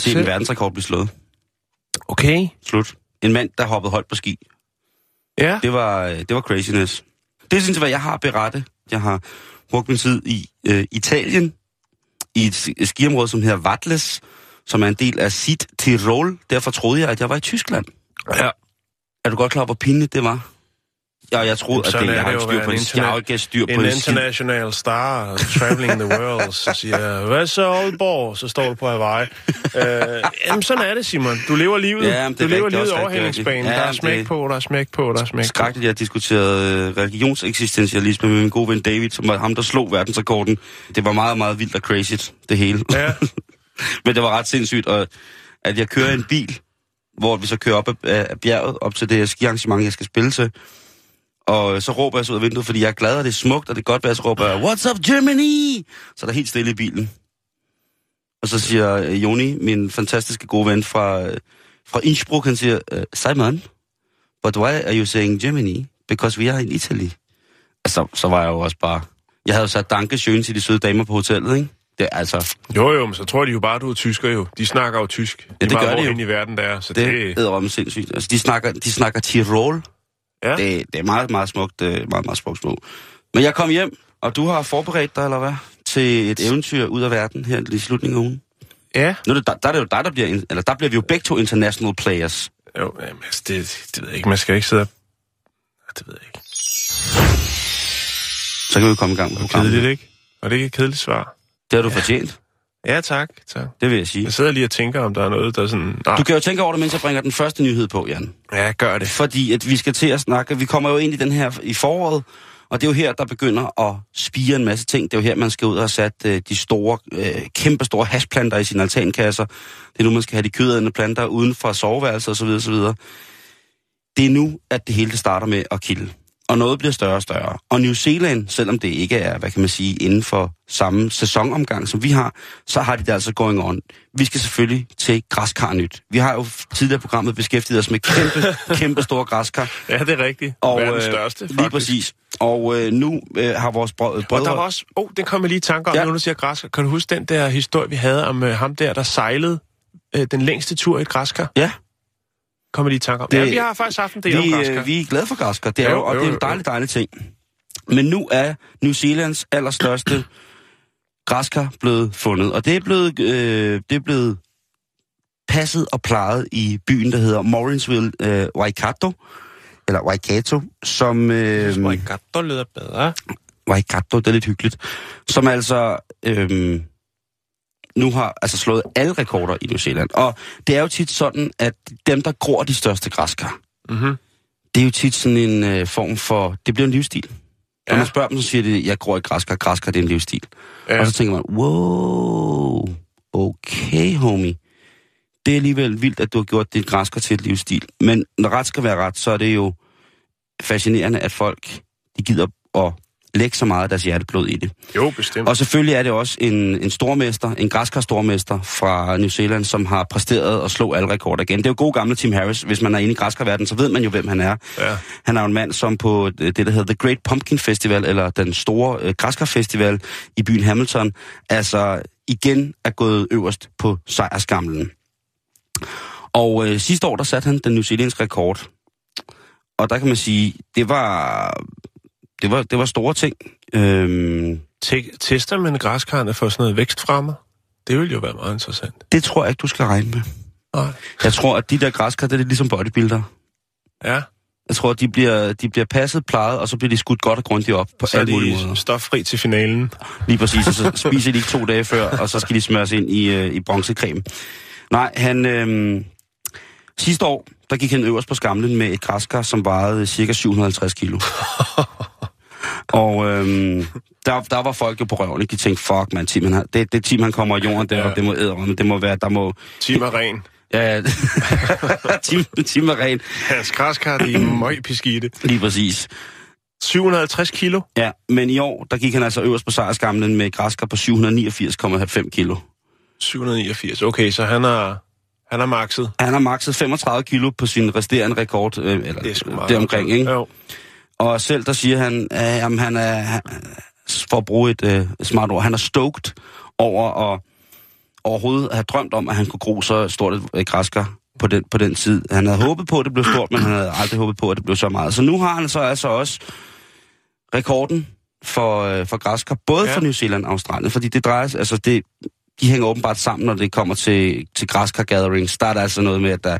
Set en verdensrekord blive slået. Okay. Slut. En mand, der hoppede højt på ski. Ja. Det var, øh, det var craziness. Det er sådan set, hvad jeg har berettet. Jeg har brugt min tid i øh, Italien, i et ski- skiområde, som hedder Vatles, som er en del af Sit Tirol. Derfor troede jeg, at jeg var i Tyskland. Ja. Er du godt klar hvor pinligt det var? Ja, jeg troede, at det, er jeg har ikke styr på en det. Jeg har ikke styr på En det. international star traveling the world, så siger hvad så Aalborg? Så står du på Hawaii. øh, jamen, sådan er det, Simon. Du lever livet. Ja, det du lever rigtigt, livet overhændingsbanen. Ja, der er smæk det- på, der er smæk på, der er smæk på. skrækkeligt, jeg diskuterede øh, religionseksistentialisme med min gode ven David, som var ham, der slog verdensrekorden. Det var meget, meget vildt og crazy, det hele. Ja. Men det var ret sindssygt, og at jeg kører en bil, hvor vi så kører op ad, af bjerget, op til det skiarrangement, jeg skal spille til. Og så råber jeg så ud af vinduet, fordi jeg er glad, og det er smukt, og det er godt, vejr, så råber jeg, What's up, Germany? Så er der helt stille i bilen. Og så siger øh, Joni, min fantastiske gode ven fra, øh, fra Innsbruck, han siger, øh, Simon, but why are you saying Germany? Because we are in Italy. Altså, så var jeg jo også bare... Jeg havde jo sat danke schön til de søde damer på hotellet, ikke? Det altså... Jo, jo, men så tror de jo bare, du er tysker jo. De snakker jo tysk. Ja, det meget gør de jo. i verden, der er. Så Det det, er sindssygt. Altså, de snakker, de snakker Tirol. Ja. Det, det er meget, meget smukt. øh, Meget, meget smukt små. Men jeg kom hjem, og du har forberedt dig, eller hvad? Til et eventyr ud af verden her i slutningen af ugen. ja. Nu er det, der, der er det jo dig, der bliver... Eller der bliver vi jo begge to international players. Jo, jamen, altså, det, det ved jeg ikke. Man skal ikke sidde og... Det ved jeg ikke. Så kan vi jo komme i gang med programmet. Kedeligt, ikke? Og det er ikke et kedeligt svar. Det har du fortjent. Ja, tak. tak. Det vil jeg sige. Jeg sidder lige og tænker, om der er noget, der er sådan... Nej, Du kan jo tænke over det, mens jeg bringer den første nyhed på, Jan. ja, gør det. Fordi at vi skal til at snakke, vi kommer jo ind i den her i foråret, og det er jo her, der begynder at spire en masse ting. Det er jo her, man skal ud og sat øh, de store, øh, kæmpe store hashplanter i sine altankasser. Det er nu, man skal have de kødædende planter uden for soveværelser osv. osv. Det er nu, at det hele det starter med at kilde. Og noget bliver større og større. Og New Zealand, selvom det ikke er, hvad kan man sige, inden for samme sæsonomgang, som vi har, så har de det altså going on. Vi skal selvfølgelig til græskar nyt. Vi har jo tidligere i programmet beskæftiget os med kæmpe, kæmpe store græskar. Ja, det er rigtigt. Og, Og, Verdens øh, største, faktisk. Lige præcis. Og øh, nu øh, har vores brød, Og brødre... der var også... Oh, den kom jeg lige i tanke om, ja. nu du siger græskar. Kan du huske den der historie, vi havde om øh, ham der, der sejlede øh, den længste tur i et græskar? Ja, Kom jeg lige i tanke om. Det- ja, vi har faktisk haft en del om vi, græskar. øh, vi er glade for græskar, det er Jo, jo, og jo, det er en dejlig, dejlig ting. Men nu er New Zealands allerstørste græskar blevet fundet, og det er blevet, øh, det er blevet passet og plejet i byen, der hedder Morrinsville øh, Waikato, eller Waikato, som... Øh, Øh, der lyder bedre. Waikato, det er lidt hyggeligt, som altså øhm, nu har altså slået alle rekorder i New Zealand. Og det er jo tit sådan, at dem, der gror de største græskar, Mm-hmm. det er jo tit sådan en øh, form for... Det bliver en livsstil. Ja. Når man spørger dem, så siger de, jeg gror i græskar, græskar det er en livsstil. Ja. Og så tænker man, wow, okay homie. Det er alligevel vildt, at du har gjort dit græskar til et livsstil. Men når ret skal være ret, så er det jo fascinerende, at folk de gider at lægge så meget af deres hjerteblod i det. Jo, bestemt. Og selvfølgelig er det også en, en stormester, en græskar stormester fra New Zealand, som har præsteret at slå alle rekorder igen. Det er jo god gamle Tim Harris. Hvis man er inde i græskarverdenen, så ved man jo, hvem han er. Ja. Han er jo en mand, som på det, der hedder The Great Pumpkin Festival, eller den store øh, græskarfestival i byen Hamilton, altså igen er gået øverst på sejrskamlen. Og øh, sidste år, der satte han den newzealandske rekord. Og der kan man sige, det var, det var, det var store ting. Øhm, Te- tester man græskarne for sådan noget vækstfremmer? Det ville jo være meget interessant. det tror jeg ikke, du skal regne med. Nej. Jeg tror, at de der græskar, det er lidt ligesom bodybuilder. Ja. Jeg tror, de bliver, de bliver passet, plejet, og så bliver de skudt godt og grundigt op på Så alle mulige de måder. stoffri til finalen. Lige præcis, og så spiser de ikke to dage før, og så skal de smøres ind i, øh, i bronzecreme. Nej, han... Øh, sidste år, der gik han øverst på skamlen med et græskar, som vejede cirka 750 kilo. og øh, der, der var folk jo på røven, ikke? De tænkte, fuck, man, Tim, han har, det, det Tim, han kommer i jorden der, Ja. ja. det må æde, det må være, der må... Team er ren. Ja, Tim, Tim er ren. Hans græskar, de er møg beskidt. Lige præcis. 750 kilo. Ja, men i år, der gik han altså øverst på sejrskamlen med græskar på 789,5 kilo. 789. Okay, så han er, han er makset. Han har makset 35 kilo på sin resterende rekord, øh, eller Det er sgu meget deromkring, ikke? Jo. Og selv der siger han, at jamen, han er, for at bruge et øh, smart ord, han er stoked over at overhovedet have drømt om, at han kunne gro så stort et øh, græskar på den, på den tid. Han havde håbet på, at det blev stort, men han havde aldrig håbet på, at det blev så meget. Så nu har han så altså også rekorden for, øh, for græskar, både Ja. for New Zealand og Australien, fordi det drejer sig, altså det, de hænger åbenbart sammen, når det kommer til, til græskar gatherings. Der er der altså noget med, at der,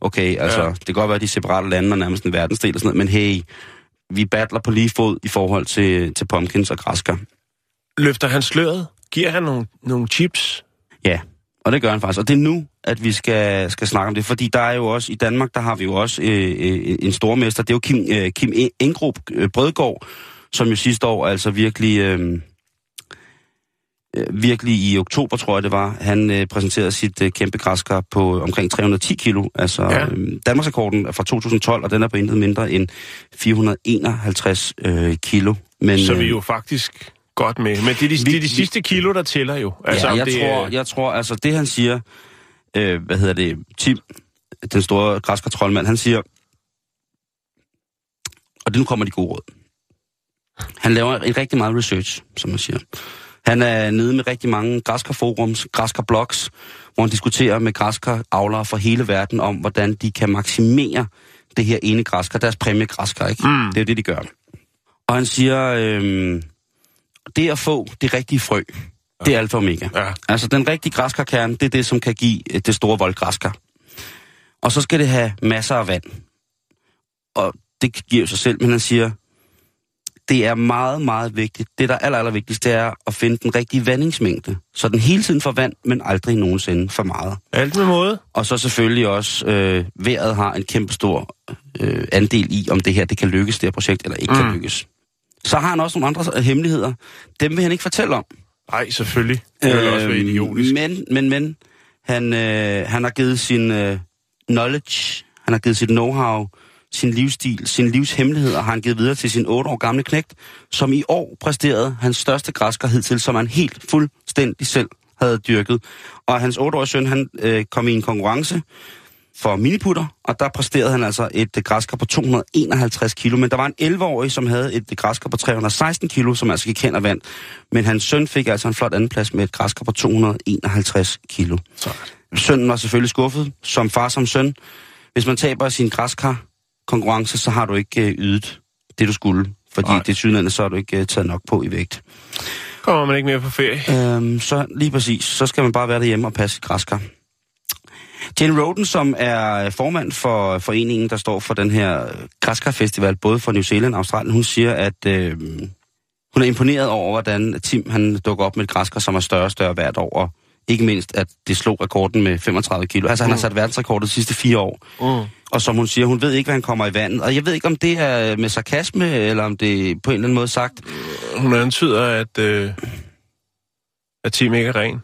okay, altså, Ja. ja. det kan godt være, at de er separate lande og nærmest en verdensdel og sådan noget, men hey, vi battler på lige fod i forhold til, til pumpkins og græskar. Løfter han sløret? Giver han nogle, nogle chips? Ja, og det gør han faktisk. Og det er nu, at vi skal, skal snakke om det, fordi der er jo også, i Danmark, der har vi jo også øh, øh, en stormester, det er jo Kim, øh, Kim Engrup øh, Brødgaard, som jo sidste år altså virkelig, øh, øh, virkelig i oktober, tror jeg det var, han øh, præsenterede sit øh, kæmpe græskar på omkring 310 kilo. Altså Ja. øh, Danmarksrekorden er fra 2012, og den er på intet mindre end 451 øh, kilo. Men, Så vi er øh, jo faktisk godt med. Men det er de, det er de sidste kilo, der tæller jo. Altså, ja, jeg, det, tror, jeg tror, altså det han siger, øh, hvad hedder det, Tim, den store græske troldmand, han siger, og det nu kommer de gode råd. Han laver et rigtig meget research, som man siger. Han er nede med rigtig mange græskerforums, græskerblogs, hvor han diskuterer med græskeravlere fra hele verden om, hvordan de kan maksimere det her ene græsker, deres præmie græsker, ikke? Mm. Det er jo det, de gør. Og han siger, øh, det at få det rigtige frø, det er alfa og omega. Ja. Altså den rigtige græskarkerne, det er det, som kan give øh, det store voldgræskar. Og så skal det have masser af vand. Og det giver jo sig selv, men han siger, det er meget, meget vigtigt. Det, der er aller, aller vigtigst, det er at finde den rigtige vandingsmængde. Så den hele tiden får vand, men aldrig nogensinde for meget. Alt med måde. Og så selvfølgelig også, øh, vejret har en kæmpe stor øh, andel i, om det her det kan lykkes, det her projekt, eller ikke mm. Kan lykkes. Så har han også nogle andre øh, hemmeligheder. Dem vil han ikke fortælle om. Nej, selvfølgelig. Det ville også være Øhm, idiotisk. Men, men, men, han, øh, han har givet sin øh, knowledge, han har givet sit know-how, sin livsstil, sin livshemmeligheder har han givet videre til sin 8 år gamle knægt, som i år præsterede hans største græsker hidtil, som han helt fuldstændig selv havde dyrket. Og hans 8-årige søn, han øh, kom i en konkurrence for miniputter, og der præsterede han altså et øh, græsker på 251 kilo. Men der var en 11-årig, som havde et øh, græsker på 316 kilo, som altså gik hen og vandt. Men hans søn fik altså en flot andenplads med et græsker på 251 kilo. Sønnen var selvfølgelig skuffet, som far som søn. Hvis man taber sin græskar konkurrence, så har du ikke øh, ydet det, du skulle. Fordi Nej. det sydlandet, så har du ikke øh, taget nok på i vægt. Kommer man ikke mere på ferie? Øhm, så lige præcis, så skal man bare være derhjemme og passe græskar. Jane Roden, som er formand for foreningen, der står for den her græskarfestival, både for New Zealand og Australien, hun siger, at øh, hun er imponeret over, hvordan Tim han dukker op med et græskar, som er større og større hvert år. Og ikke mindst, at det slog rekorden med 35 kilo. Altså, han har sat verdensrekord de sidste fire år. Mm. Og som hun siger, hun ved ikke, hvad han kommer i vandet. Og jeg ved ikke, om det er med sarkasme, eller om det er på en eller anden måde sagt. Hun antyder, at, øh, at Tim ikke er ren.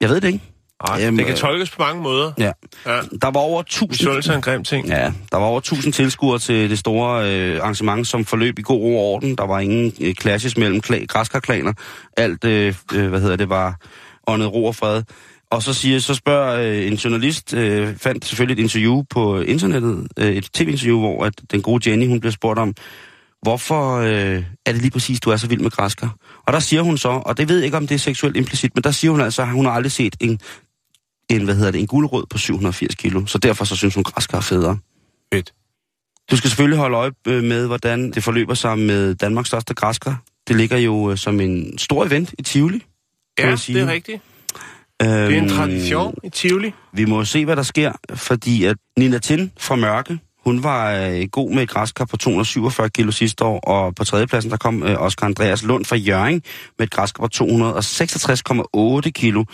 Jeg ved det ikke. Ej, Jamen, det kan øh, tolkes på mange måder. Ja. Ja. Der var over 1000... Misundelse er en grim ting. Ja, der var over 1000 tilskuere til det store øh, arrangement, som forløb i god ro og orden. Der var ingen øh, clashes mellem kla- græskarklaner. Alt, øh, øh, hvad hedder det, var åndet ro og fred. Og så siger, så spørger øh, en journalist, øh, fandt selvfølgelig et interview på internettet, øh, et tv-interview, hvor at den gode Jenny, hun bliver spurgt om, hvorfor øh, er det lige præcis, du er så vild med græskar? Og der siger hun så, og det ved jeg ikke, om det er seksuelt implicit, men der siger hun altså, at hun har aldrig set en, en hvad hedder det, en guldrød på 780 kilo. Så derfor så synes hun, græskar er federe. Fedt. Du skal selvfølgelig holde øje øh, med, hvordan det forløber sig med Danmarks største græsker. Det ligger jo øh, som en stor event i Tivoli. Ja, det er rigtigt. Det er en Øhm, tradition i Tivoli. Vi må se, hvad der sker, fordi at Nina Tin fra Mørke, hun var øh, god med et græskar på 247 kilo sidste år, og på tredjepladsen der kom øh, Oscar Andreas Lund fra Jørgen med et græskar på 266,8 kilo.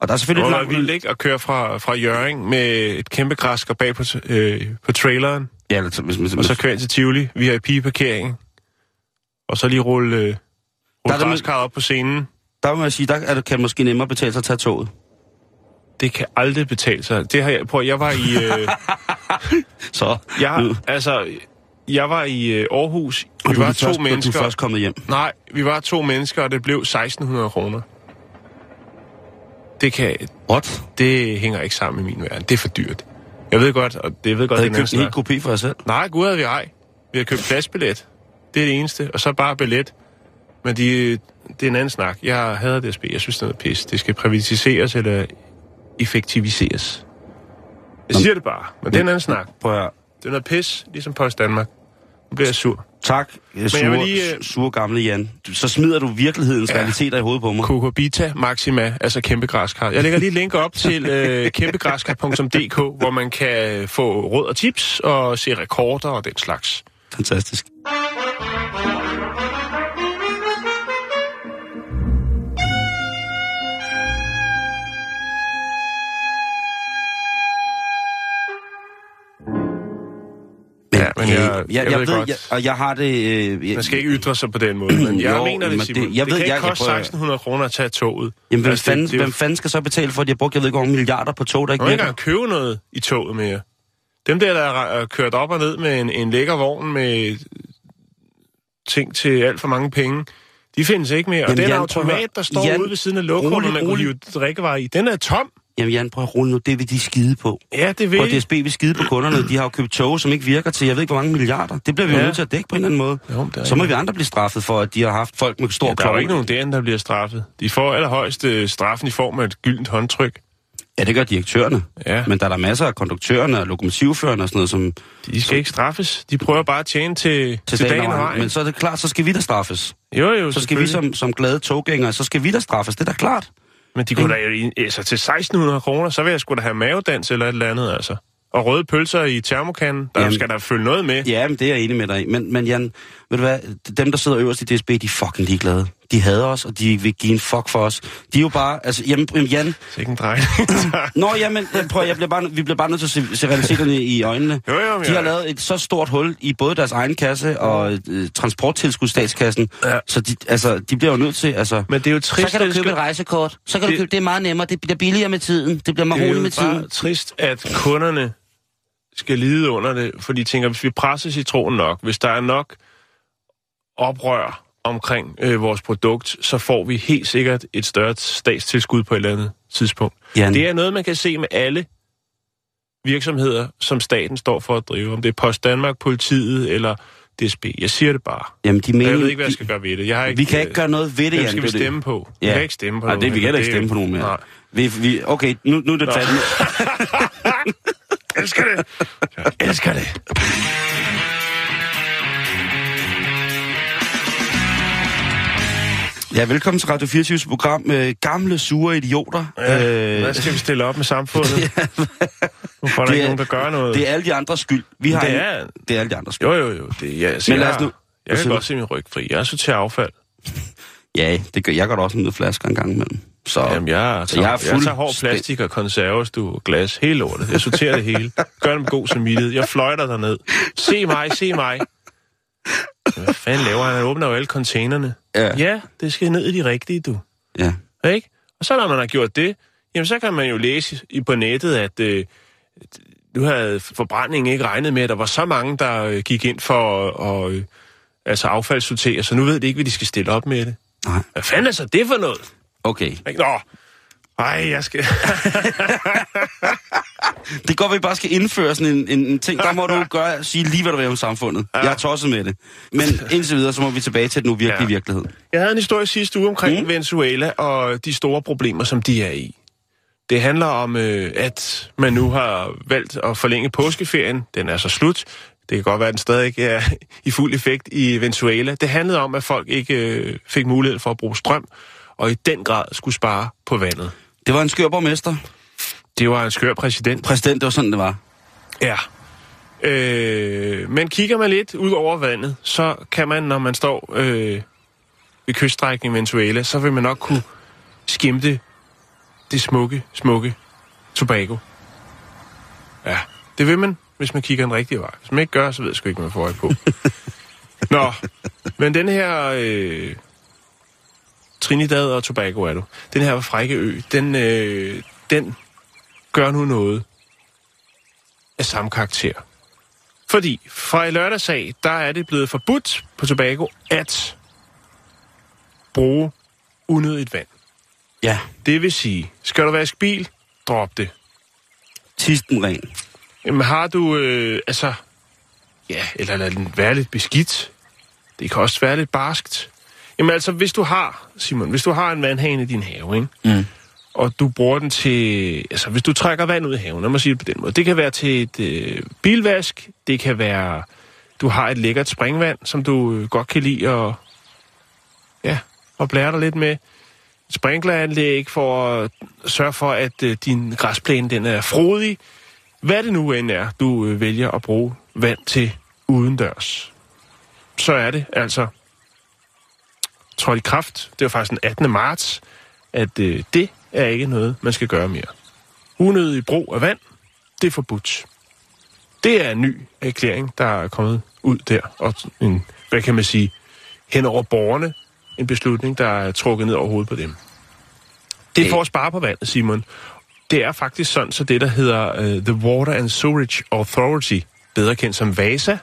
Og der er selvfølgelig Det et var langt... vildt ikke at køre fra, fra Jørgen med et kæmpe græsker bag på, øh, på traileren, Ja, altså, hvis, hvis, og så køre ind til Tivoli, VIP-parkering, og så lige rulle, øh, rulle græskarret op på scenen. der må jeg sige, der er det, kan det måske nemmere betale sig at tage toget. Det kan aldrig betale sig. Det har jeg, prøv, jeg var i... Øh, Så, jeg, nu- altså, jeg var i øh, Aarhus. og Vi du, var først, to Du er mennesker. først kommet hjem. Nej, vi var to mennesker, og det blev 1600 kroner. Det kan, What? det hænger ikke sammen i min verden. Det er for dyrt. Jeg ved godt, og det ved godt, Havde I er købt en hel kopi for jer selv? Nej, gud havde vi ej. Vi har købt pladsbillet. Det er det eneste. Og så bare billet. Men de, det er en anden snak. Jeg hader DSB. Jeg synes, det er noget pis. Det skal privatiseres eller effektiviseres. Jeg siger det bare, men det er en anden snak. Prøv at. Det er noget pis, ligesom Post Danmark. Nu bliver jeg sur. Tak, sure, jeg vil lige, øh, sure gamle Jan. Så smider du virkelighedens. Ja. realiteter i hovedet på mig. Cucurbita Maxima, altså kæmpe græskar. Jeg lægger lige et link op til øh, kæmpegræskar.dk, hvor man kan få råd og tips og se rekorder og den slags. Fantastisk. Men jeg- jeg, jeg jeg ved ved, godt. jeg, og jeg har det... Øh, jeg, Man skal ikke ytre sig på den måde, men jeg Jo, mener det, Simon. det- jeg det ved- kan ikke jeg- jeg koste prøver- 1600 kroner at tage toget. Jamen, hvem, Altså, fanden, det, det, hvem fanden skal så betale for, at de har brugt, jeg ved ikke, hvor milliarder på tog, der ikke må ikke virker? engang købe noget i toget mere. Dem der, der er kørt op og ned med en, en lækker vogn med ting til alt for mange penge, de findes ikke mere. Og Jamen, den Jan, automat, der står Jan, ude ved siden af lokummet, man kunne hive drikkevarer i, den er tom. Jamen Jan, prøv at rulle nu, det vil de skide på. Ja, det vil Og DSB vil skide på kunderne. De har jo købt tog, som ikke virker til, jeg ved ikke, hvor mange milliarder. Det bliver vi jo Ja. nødt til at dække på en eller anden måde. Jo, det er Så må ikke- vi andre blive straffet for, at de har haft folk med stor Ja, der er jo ikke nogen derinde, der bliver straffet. De får allerhøjst øh, straffen i form af et gyldent håndtryk. Ja, det gør direktørerne. Ja. Men der er der masser af konduktørerne og lokomotivførerne og sådan noget, som De skal ikke straffes. De prøver bare at tjene til, til, til dagen og vejen. Men så er det klart, så skal vi da straffes. Jo, jo, Så skal vi som, som glade toggængere, så skal vi da straffes. Det er da klart. Men de kunne da jo, i- altså til 1600 kroner, så vil jeg sgu da have mavedans eller et eller andet, altså. Og røde pølser i termokanden, der Jamen. Skal der følge noget med. Ja, men det er jeg enig med dig. Men, men Jan, ved du hvad? Dem, der sidder øverst i DSB, de er fucking ligeglade. De hader os, og de vil give en fuck for os. De er jo bare... Altså, jamen, jamen, Jan... Det er ikke en dreng. Nå, jamen, prøv, jeg bliver bare, vi bliver bare nødt til at se, se realiteterne i øjnene. Jo, jo, De har lavet et så stort hul i både deres egen kasse og øh, transporttilskudsstatskassen. Ja. Så de, altså, de bliver jo nødt til... Altså, Men det er jo så trist, kan du det købe et rejsekort. Så kan Det- du købe, det er meget nemmere. Det bliver billigere med tiden. Det bliver meget det er roligt jo med tiden. bare trist, at kunderne skal lide under det, for de tænker, hvis vi presser citronen nok, hvis der er nok oprør omkring øh, vores produkt, så får vi helt sikkert et større statstilskud på et eller andet tidspunkt. Jan. Det er noget, man kan se med alle virksomheder, som staten står for at drive. Om det er Post Danmark, politiet eller DSB. Jeg siger det bare. Jamen, de Men mener, jeg ved ikke, hvad jeg skal gøre ved det. Jeg har ikke, Vi kan ikke gøre noget ved det, Jan. skal vi stemme på? Vi Ja. kan ikke stemme på Nej, nogen. det, vi kan heller ikke Det stemme på nogen mere. Nej. Vi, vi, okay, nu, nu er det fandme... Elsker det. Jeg elsker det. Ja, velkommen til Radio 24 program med gamle, sure idioter. Ja, Øh, hvad skal vi stille op med samfundet? Hvorfor er der ikke er- nogen, der gør noget? Det er alle de andres skyld. Vi har Det en- er- det er alle de andres skyld. Jo, jo, jo. Det, ja, altså, Men Men lad jeg, os nu- jeg så- kan godt se min ryg fri. Jeg sorterer affald. Ja, det gør, jeg gør da også med flasker en gang imellem. Så, Jamen, jeg, tager, jeg er jeg, jeg tager hård plastik og konserves, du, glas, hele lortet. Jeg sorterer det hele. Gør det med god samvittighed. Jeg fløjter derned. Se mig, se mig. Hvad fanden laver han? Han åbner jo alle containerne. Ja. ja, det skal ned i de rigtige, du. ja. Ikke? Og så når man har gjort det, jamen så kan man jo læse i på nettet, at øh, nu havde forbrændingen ikke regnet med, at der var så mange, der øh, gik ind for at og, øh, altså affaldssortere, så nu ved de ikke, hvad de skal stille op med det. Nej. Hvad fanden er så det for noget? Okay. Ikke? Nå, ej, jeg skal... Det går, at vi bare skal indføre sådan en, en, en ting. Der må du gøre, sige lige, hvad du vil om samfundet. Ja. Jeg er tosset med det. Men indtil videre, så må vi tilbage til den uvirkelige ja. Virkelighed. Jeg havde en historie sidste uge omkring Mm. mm. Venezuela og de store problemer, som de er i. Det handler om, øh, at man nu har valgt at forlænge påskeferien. Den er så slut. Det kan godt være, at den stadig ikke er i fuld effekt i Venezuela. Det handlede om, at folk ikke øh, fik mulighed for at bruge strøm, og i den grad skulle spare på vandet. Det var en skør borgmester. Det var en skør præsident. Præsident, det var sådan, det var. Ja. Øh, men kigger man lidt ud over vandet, så kan man, når man står øh, ved kyststrækningen Venezuela, så vil man nok kunne skimte det smukke, smukke Tobago. Ja, det vil man, hvis man kigger en rigtig vej. Hvis man ikke gør, så ved jeg sgu ikke, hvad man får øje på. Nå, men den her øh, Trinidad og Tobago er du. Den her frække ø, den, øh, den gør nu noget af samme karakter. Fordi fra i lørdagsag, der er det blevet forbudt på Tobago at bruge unødigt vand. Ja, Det vil sige, skal du vaske bil, drop det. tisten ren. Jamen har du, øh, altså, ja, eller lad den være lidt beskidt. Det kan også være lidt barskt. Jamen altså, hvis du har, Simon, hvis du har en vandhane i din have, ikke? Mm. og du bruger den til... Altså, hvis du trækker vand ud i haven, lad mig sige det på den måde. Det kan være til et øh, bilvask, det kan være... Du har et lækkert springvand, som du øh, godt kan lide at... Ja, og blære dig lidt med. Et sprinkleranlæg for at sørge for, at øh, din græsplæne den er frodig. Hvad det nu end er, du øh, vælger at bruge vand til udendørs. Så er det altså trådte i kraft. Det var faktisk den 18. marts, at øh, det er ikke noget, man skal gøre mere. Unødig brug af vand, det er forbudt. Det er en ny erklæring, der er kommet ud der, og en, hvad kan man sige, hen over borgerne, en beslutning, der er trukket ned over hovedet på dem. Det er for at spare på vandet, Simon. Det er faktisk sådan, så det, der hedder uh, The Water and Sewerage Authority, bedre kendt som VASA,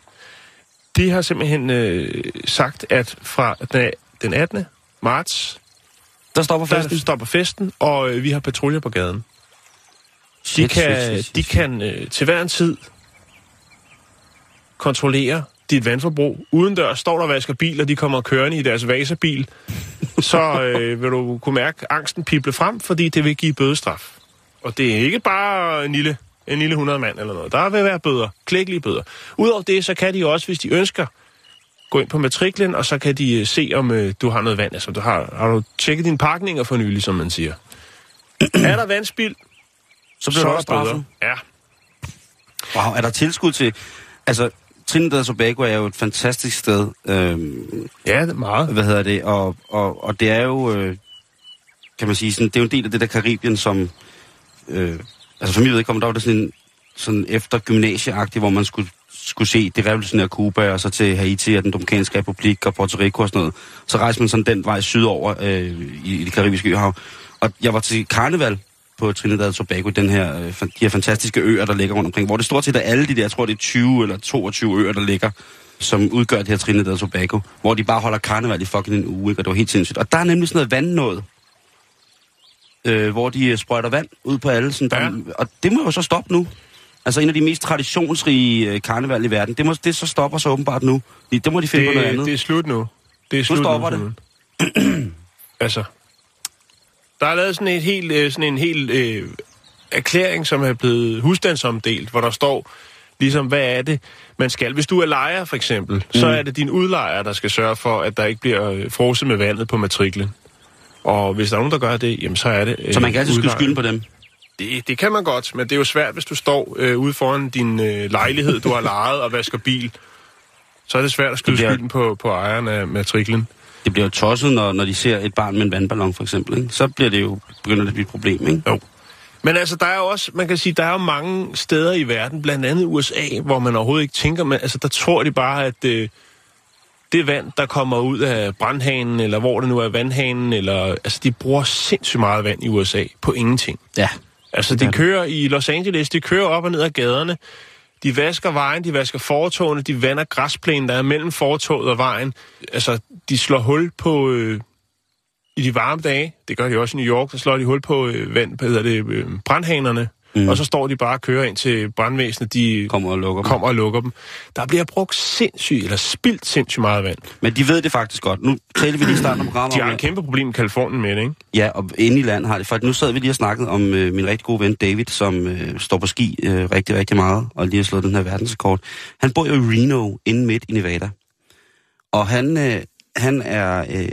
de har simpelthen uh, sagt, at fra den- den 18. marts Der stopper der festen. stopper festen, og øh, vi har patruljer på gaden. De Shit, kan, shit, shit, shit. de kan øh, til hver en tid kontrollere dit vandforbrug. Udendør står der og vasker bil, og de kommer kørende i deres vaserbil. så øh, vil du kunne mærke angsten pible frem, fordi det vil give bødestraf. Og det er ikke bare en lille, en lille 100 mand eller noget. Der vil være bøder, klækkelige bøder. Udover det, så kan de også, hvis de ønsker, gå ind på matriklen, og så kan de øh, se, om øh, du har noget vand. Altså, du har, har du tjekket dine pakninger for nylig, som man siger. er der vandspild, Så så bliver er der der bøder. straffen. Ja. Wow, er der tilskud til... Altså, Trinidad og Tobago er jo et fantastisk sted. Øhm, ja, det er meget. hvad hedder det? Og, og, og det er jo, øh, kan man sige, sådan, det er jo en del af det der Karibien, som... Øh, altså, for mig vedkommende, der var det sådan, en, sådan efter gymnasieagtigt, hvor man skulle, skulle se det revolutionære Cuba, og så til Haiti og den Dominikanske Republik og Puerto Rico og sådan noget. Så rejste man sådan den vej sydover øh, i, i det karibiske øhav. Og jeg var til karneval på Trinidad og Tobago, den her, øh, de her fantastiske øer, der ligger rundt omkring, hvor det stort set er alle de der, jeg tror det er 20 eller 22 øer, der ligger, som udgør det her Trinidad og Tobago, hvor de bare holder karneval i fucking en uge, ikke? og det var helt sindssygt. Og der er nemlig sådan noget vandnåd, øh, hvor de sprøjter vand ud på alle. Sådan, der, Ja. Og det må jo så stoppe nu. Altså en af de mest traditionsrige øh, karneval i verden, det, må, det så stopper så åbenbart nu. Det, det må de finde på noget Det, andet. det er slut nu. Det er slut stopper nu, det. Altså, der er lavet sådan, et helt, øh, sådan en helt øh, erklæring, som er blevet husstandsomdelt, hvor der står ligesom, hvad er det, man skal. Hvis du er lejer, for eksempel, mm. så er det din udlejer, der skal sørge for, at der ikke bliver øh, frosset med vandet på matriklen. Og hvis der er nogen, der gør det, jamen så er det... Øh, så man kan altid skyde skylden på dem. Det, det kan man godt, men det er jo svært, hvis du står øh, ude foran din øh, lejlighed, du har lejet og vasker bil. Så er det svært at skyde bliver- skylden på, på ejeren af matriklen. Det bliver jo tosset, når, når de ser et barn med en vandballon, for eksempel. Ikke? Så bliver det jo, begynder det at blive et problem, ikke? Jo. Men altså, der er jo også, man kan sige, der er jo mange steder i verden, blandt andet USA, hvor man overhovedet ikke tænker, men altså, der tror de bare, at øh, det vand, der kommer ud af brandhanen, eller hvor det nu er vandhanen, eller, altså, de bruger sindssygt meget vand i USA på ingenting. Ja. Altså, Det de kører i Los Angeles, de kører op og ned ad gaderne, de vasker vejen, de vasker fortogene, de vander græsplænen, der er mellem fortoget og vejen. Altså, de slår hul på... Øh, I de varme dage, det gør de også i New York, så slår de hul på øh, vand, hvad hedder det, øh, brandhanerne, Mm. og så står de bare og kører ind til brandvæsenet, de Kommer og lukker dem. kommer og lukker dem. Der bliver brugt sindssygt, eller spildt sindssygt meget vand. Men de ved det faktisk godt. Nu talte vi lige starten af programmet De har om, en kæmpe problem i Kalifornien med det, ikke? Ja, og inde i land har det. For nu sad vi lige og snakket om øh, min rigtig gode ven David, som øh, står på ski øh, rigtig, rigtig meget, og lige har slået den her verdensrekord. Han bor jo i Reno, inde midt i Nevada. Og han, øh, han er øh,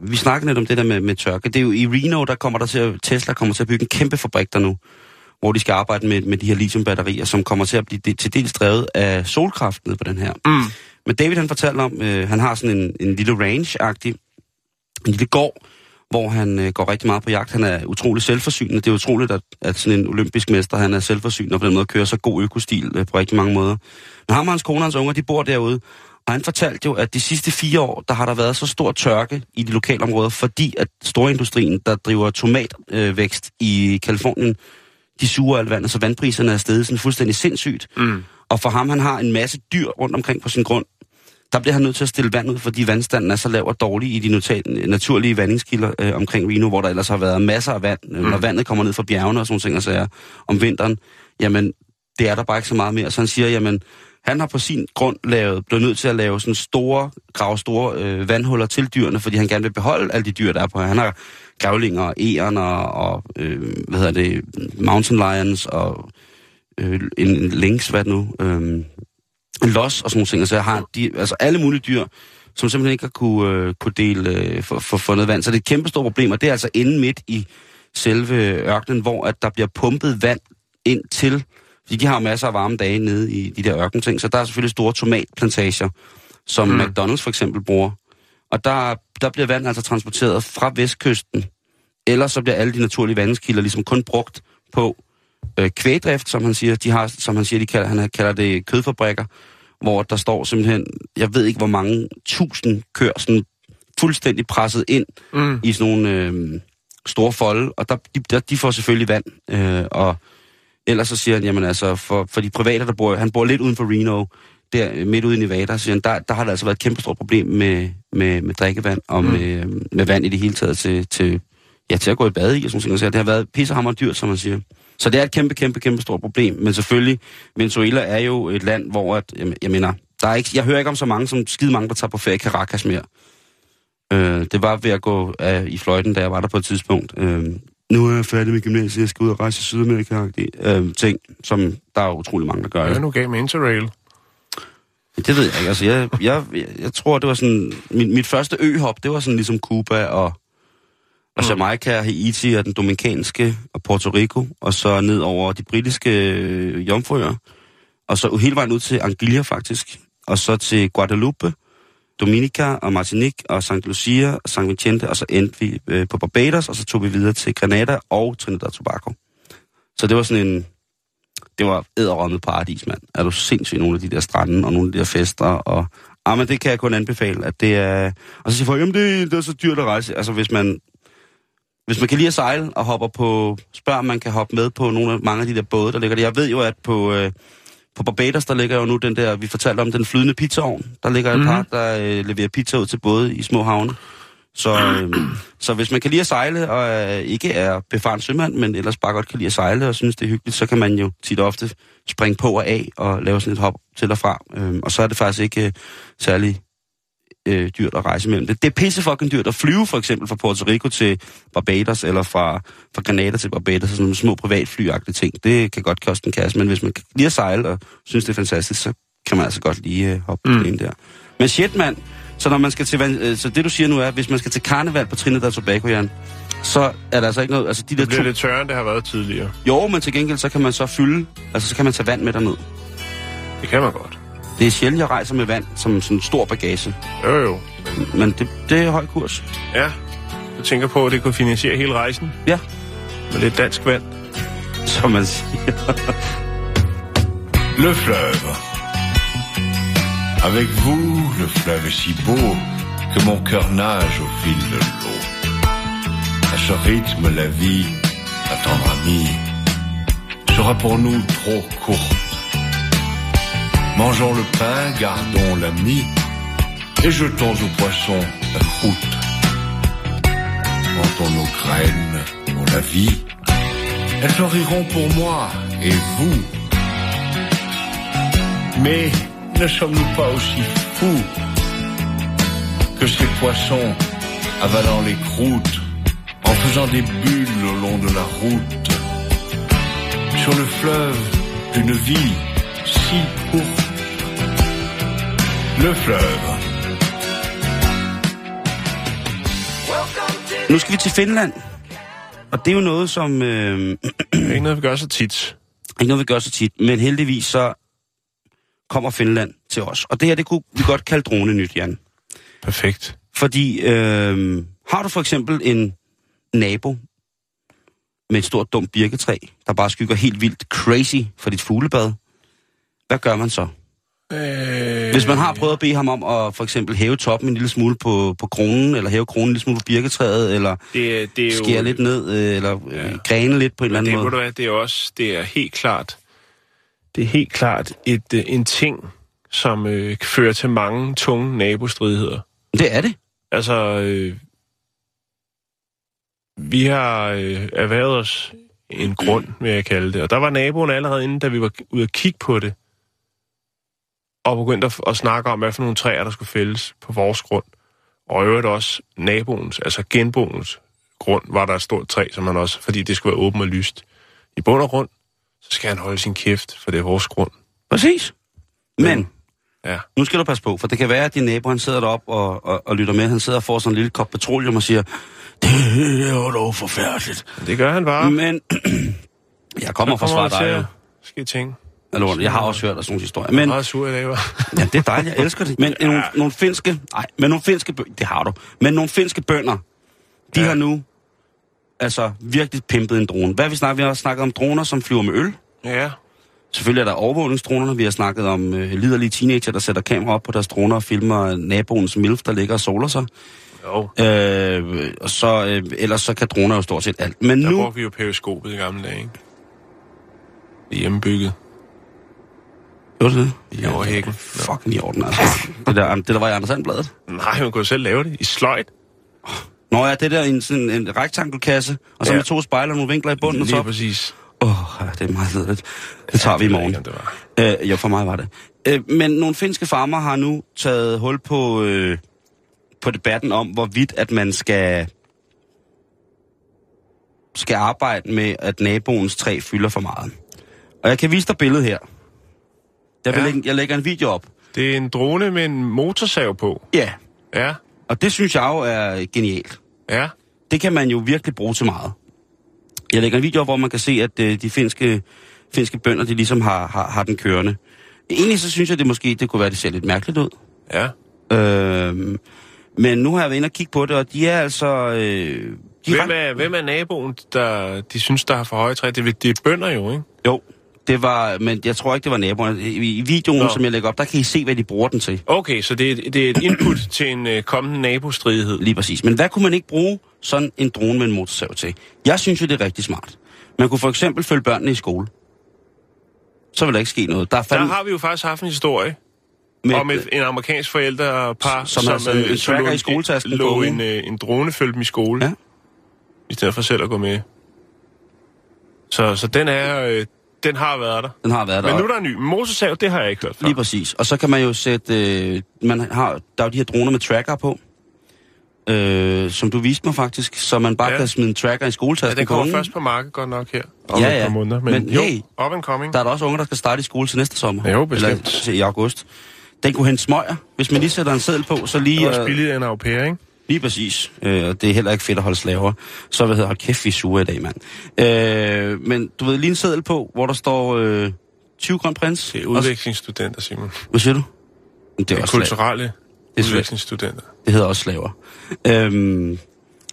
vi snakker lidt om det der med, med tørke. Det er jo i Reno, der kommer der til at, Tesla kommer til at bygge en kæmpe fabrik der nu, hvor de skal arbejde med, med de her lithiumbatterier, som kommer til at blive de, til dels drevet af solkraft nede på den her. Mm. Men David han fortalte om, øh, han har sådan en, en lille range-agtig, en lille gård, hvor han øh, går rigtig meget på jagt. Han er utrolig selvforsynende. Det er utroligt, at, at sådan en olympisk mester, han er selvforsynende og på den måde kører så god økostil øh, på rigtig mange måder. Men ham og hans kone og hans unger, de bor derude. Og han fortalte jo, at de sidste fire år, der har der været så stor tørke i de lokale områder, fordi at storindustrien, der driver tomatvækst øh, i Kalifornien, de suger alt vandet, så vandpriserne er steget sådan fuldstændig sindssygt. Mm. Og for ham, han har en masse dyr rundt omkring på sin grund. Der bliver han nødt til at stille vand ud, fordi vandstanden er så lav og dårlig i de naturlige vandingskilder øh, omkring Reno, hvor der ellers har været masser af vand. Mm. Når vandet kommer ned fra bjergene og sådan ting, så er om vinteren, jamen, det er der bare ikke så meget mere. Så han siger, jamen, han har på sin grund lavet, blevet nødt til at lave sådan store, grave store øh, vandhuller til dyrene, fordi han gerne vil beholde alle de dyr, der er på. Han har grævlinger, æren og, og øh, hvad hedder det, mountain lions og øh, en, lynx, hvad nu, øh, los og sådan nogle ting. Så jeg har de, altså alle mulige dyr, som simpelthen ikke har kunne, øh, kunne dele øh, for, for, for noget vand. Så det er et kæmpe stort problem, og det er altså inde midt i selve ørkenen, hvor at der bliver pumpet vand ind til, fordi de har jo masser af varme dage nede i de der ørkenting, så der er selvfølgelig store tomatplantager, som mm. McDonald's for eksempel bruger. Og der, der bliver vand altså transporteret fra vestkysten, eller så bliver alle de naturlige vandskilder ligesom kun brugt på øh, kvægdrift, som han siger. De har, som han siger, de kalder, han kalder det kødfabrikker, hvor der står simpelthen, jeg ved ikke hvor mange tusind køer, sådan fuldstændig presset ind Mm. i sådan nogle øh, store folde, og der, de, der, de får selvfølgelig vand, øh, og ellers så siger han, jamen altså, for, for de private, der bor, han bor lidt uden for Reno, der midt ude i Nevada, siger han, der, der har der altså været et kæmpe stort problem med, med, med drikkevand og Mm. med, med vand i det hele taget til, til, ja, til at gå i bad i, og sådan noget. Så det har været pissehammer dyrt, som man siger. Så det er et kæmpe, kæmpe, kæmpe stort problem. Men selvfølgelig, Venezuela er jo et land, hvor, at, jeg, jeg mener, der er ikke, jeg hører ikke om så mange, som skide mange, der tager på ferie i Caracas mere. Øh, det var ved at gå af, i fløjten, da jeg var der på et tidspunkt. Øh, nu er jeg færdig med gymnasiet, jeg skal ud og rejse i Sydamerika. Øh, ting, som der er utrolig mange, der gør. Hvad er nu gav med Interrail? Det ved jeg ikke. Altså, jeg, jeg, jeg, tror, det var sådan... Mit, mit første øhop, det var sådan ligesom Cuba og, og Mm. Jamaica, Haiti og den dominikanske og Puerto Rico, og så ned over de britiske øh, jomfruøer, og så hele vejen ud til Anguilla faktisk, og så til Guadeloupe, Dominica og Martinique og St. Lucia og St. Vicente, og så endte vi øh, på Barbados, og så tog vi videre til Grenada og Trinidad og Tobago. Så det var sådan en... Det var æderrømmet paradis, mand. Er du sindssygt nogle af de der strande og nogle af de der fester, og... Ah, men det kan jeg kun anbefale, at det er... Og så siger folk, jamen det, det er så dyrt at rejse. Altså hvis man... Hvis man kan lide at sejle og hopper på... Spørg, om man kan hoppe med på nogle af, mange af de der både, der ligger der. Jeg ved jo, at på... Øh, på Barbados, der ligger jo nu den der, vi fortalte om den flydende pizzaovn. Der ligger et Mhm. par, der øh, leverer pizza ud til både i små havne. Så, øh, så hvis man kan lide at sejle, og øh, ikke er befaren sømand, men ellers bare godt kan lide at sejle, og synes, det er hyggeligt, så kan man jo tit og ofte springe på og af og lave sådan et hop til og fra. Øh, og så er det faktisk ikke øh, særlig øh, dyrt at rejse mellem det. Det er pisse fucking dyrt at flyve for eksempel fra Puerto Rico til Barbados, eller fra, fra Grenada til Barbados, sådan nogle små privatflyagtige ting. Det kan godt koste en kasse, men hvis man kan lide at sejle og synes, det er fantastisk, så kan man altså godt lige øh, hoppe Mm. ind der. Men shit, mand. Så, når man skal til, øh, så det du siger nu er, hvis man skal til karneval på Trinidad og Tobago, Jan, så er der altså ikke noget... Altså de der Det bliver to... lidt tørre, end det har været tidligere. Jo, men til gengæld, så kan man så fylde... Altså, så kan man tage vand med derned. Det kan man godt. Det er sjældent, jeg rejser med vand som sådan en stor bagage. Jo, jo. Men det, det er høj kurs. Ja. Jeg tænker på, at det kunne finansiere hele rejsen. Ja. Med lidt dansk vand. Som man siger. Le fleuve. Avec vous, le fleuve est si beau que mon cœur nage au fil de l'eau. À ce rythme, la vie, ma tendre amie, sera pour nous trop courte. Mangeons le pain, gardons l'ami, et jetons aux poissons la croûte. Plantons nos graines pour la vie, elles fleuriront pour moi et vous. Mais ne sommes-nous pas aussi fous que ces poissons avalant les croûtes, en faisant des bulles au long de la route, sur le fleuve d'une vie si courte? Le fleuve. Nu skal vi til Finland. Og det er jo noget, som... Øh, er ikke noget, vi gør så tit. ikke noget, vi gør så tit, men heldigvis så kommer Finland til os. Og det her, det kunne vi godt kalde drone nyt, Jan. Perfekt. Fordi øh, har du for eksempel en nabo med et stort dumt birketræ, der bare skygger helt vildt crazy for dit fuglebad, hvad gør man så? Øh, Hvis man har prøvet at bede ham om at for eksempel hæve toppen en lille smule på, på kronen, eller hæve kronen en lille smule på birketræet, eller det, det er jo, skære lidt ned, øh, eller øh, grene lidt på en eller det, anden ved måde. du hvad, det er også, det er helt klart, det er helt klart et, øh, en ting, som øh, fører til mange tunge nabostridigheder. Det er det. Altså, øh, vi har øh, erhvervet os en grund, vil jeg kalde det. Og der var naboen allerede inde, da vi var ude at kigge på det, og begyndte at, at snakke om, hvad for nogle træer, der skulle fældes på vores grund. Og i øvrigt også naboens, altså genboens grund, var der et stort træ, som han også, fordi det skulle være åbent og lyst. I bund og grund, så skal han holde sin kæft, for det er vores grund. Præcis. Men Ja. nu skal du passe på, for det kan være, at din nabo han sidder deroppe og, og, og lytter med. Han sidder og får sådan en lille kop petroleum og siger, det er jo dog forfærdeligt. Det gør han bare. Men jeg kommer fra svar dig jo. Skal jeg tænke. Eller, jeg har også hørt af sådan nogle historier. Men Meget sur i dag, var. ja, det er dejligt, jeg elsker det. Men ja. nogle, nogle finske, nej, men nogle finske, bø- det har du, men nogle finske bønder, de Ja. har nu altså virkelig pimpet en drone. Hvad har vi snakket? Vi har snakket om droner, som flyver med øl. Ja. Selvfølgelig er der overvågningsdronerne. Vi har snakket om øh, liderlige teenager, der sætter kamera op på deres droner og filmer naboens milf, der ligger og soler sig. Jo. Øh, og så, øh, ellers så kan droner jo stort set alt. Men Der nu... brugte vi jo periskopet i gamle dage, ikke? Det hjemmebygget. Gjorde det? I over hækken. Fucking i orden, altså. Det der, det der var i Anders Sandbladet. Nej, man kunne jo selv lave det. I sløjt. Nå ja, det der er en, sådan en rektangelkasse, og så Ja. med to spejler og nogle vinkler i bunden og Lige top. præcis. Åh, oh, ja, det er meget ledeligt. Det tager vi i morgen. ikke, det var. Øh, jo, for mig var det. Øh, men nogle finske farmer har nu taget hul på, øh, på debatten om, hvorvidt at man skal skal arbejde med, at naboens træ fylder for meget. Og jeg kan vise dig billedet her. Jeg, vil Ja. lægge, jeg lægger en video op. Det er en drone med en motorsav på. Ja, Ja. Og det synes jeg jo er genialt. Ja. Det kan man jo virkelig bruge til meget. Jeg lægger en video op, hvor man kan se, at øh, de finske, finske bønder, de ligesom har, har, har den kørende. Egentlig så synes jeg, det måske det kunne være, det ser lidt mærkeligt ud. Ja. Øhm, men nu har jeg været inde og kigge på det, og de er altså... Øh, de Hvem er, hvem er naboen, der de synes, der har for høje træ? Det, det er bønder jo, ikke? Jo, det var... Men jeg tror ikke, det var naboerne. I, videoen, Nå. som jeg lægger op, der kan I se, hvad de bruger den til. Okay, så det er, det er et input til en øh, kommende nabostridighed. Lige præcis. Men hvad kunne man ikke bruge sådan en drone med en motorsav til? Jeg synes jo, det er rigtig smart. Man kunne for eksempel følge børnene i skole. Så vil der ikke ske noget. Der er Der fandme har vi jo faktisk haft en historie med, om et, en amerikansk forældrepar, Som har sådan en øh, så tracker i skoletasken lå på, en, øh, en drone følge dem i skole, Ja. i stedet for selv at gå med. Så, så den er, øh, den har været der. den har været der. Men nu er der en ny. Motorsav, det har jeg ikke hørt før. Lige præcis. Og så kan man jo sætte... Øh, man har, der er jo de her droner med tracker på. Øh, som du viste mig faktisk. Så man bare Ja. ja. kan smide en tracker i Ja, skoletasken den på kommer først på markedet godt nok her. Om Ja, et ja. par måneder. Men, Men jo, hey, up and coming. Der er der også unger, der skal starte i skole til næste sommer. Jo, bestemt. Eller til, i august. Den kunne hente smøger. Hvis man lige sætter en seddel på, så Det lige... er også billigere end au pair, ikke? Lige præcis. Øh, og det er heller ikke fedt at holde slaver. Så hvad hedder, hold kæft, vi er sure i dag, mand. Øh, men du ved, lige en seddel på, hvor der står øh, 20 grøn prins. Det er udvekslingsstudenter, Simon. Hvad siger du? Det Det er er også slaver. kulturelle Det er udvekslingsstudenter. Det hedder også slaver. Øhm,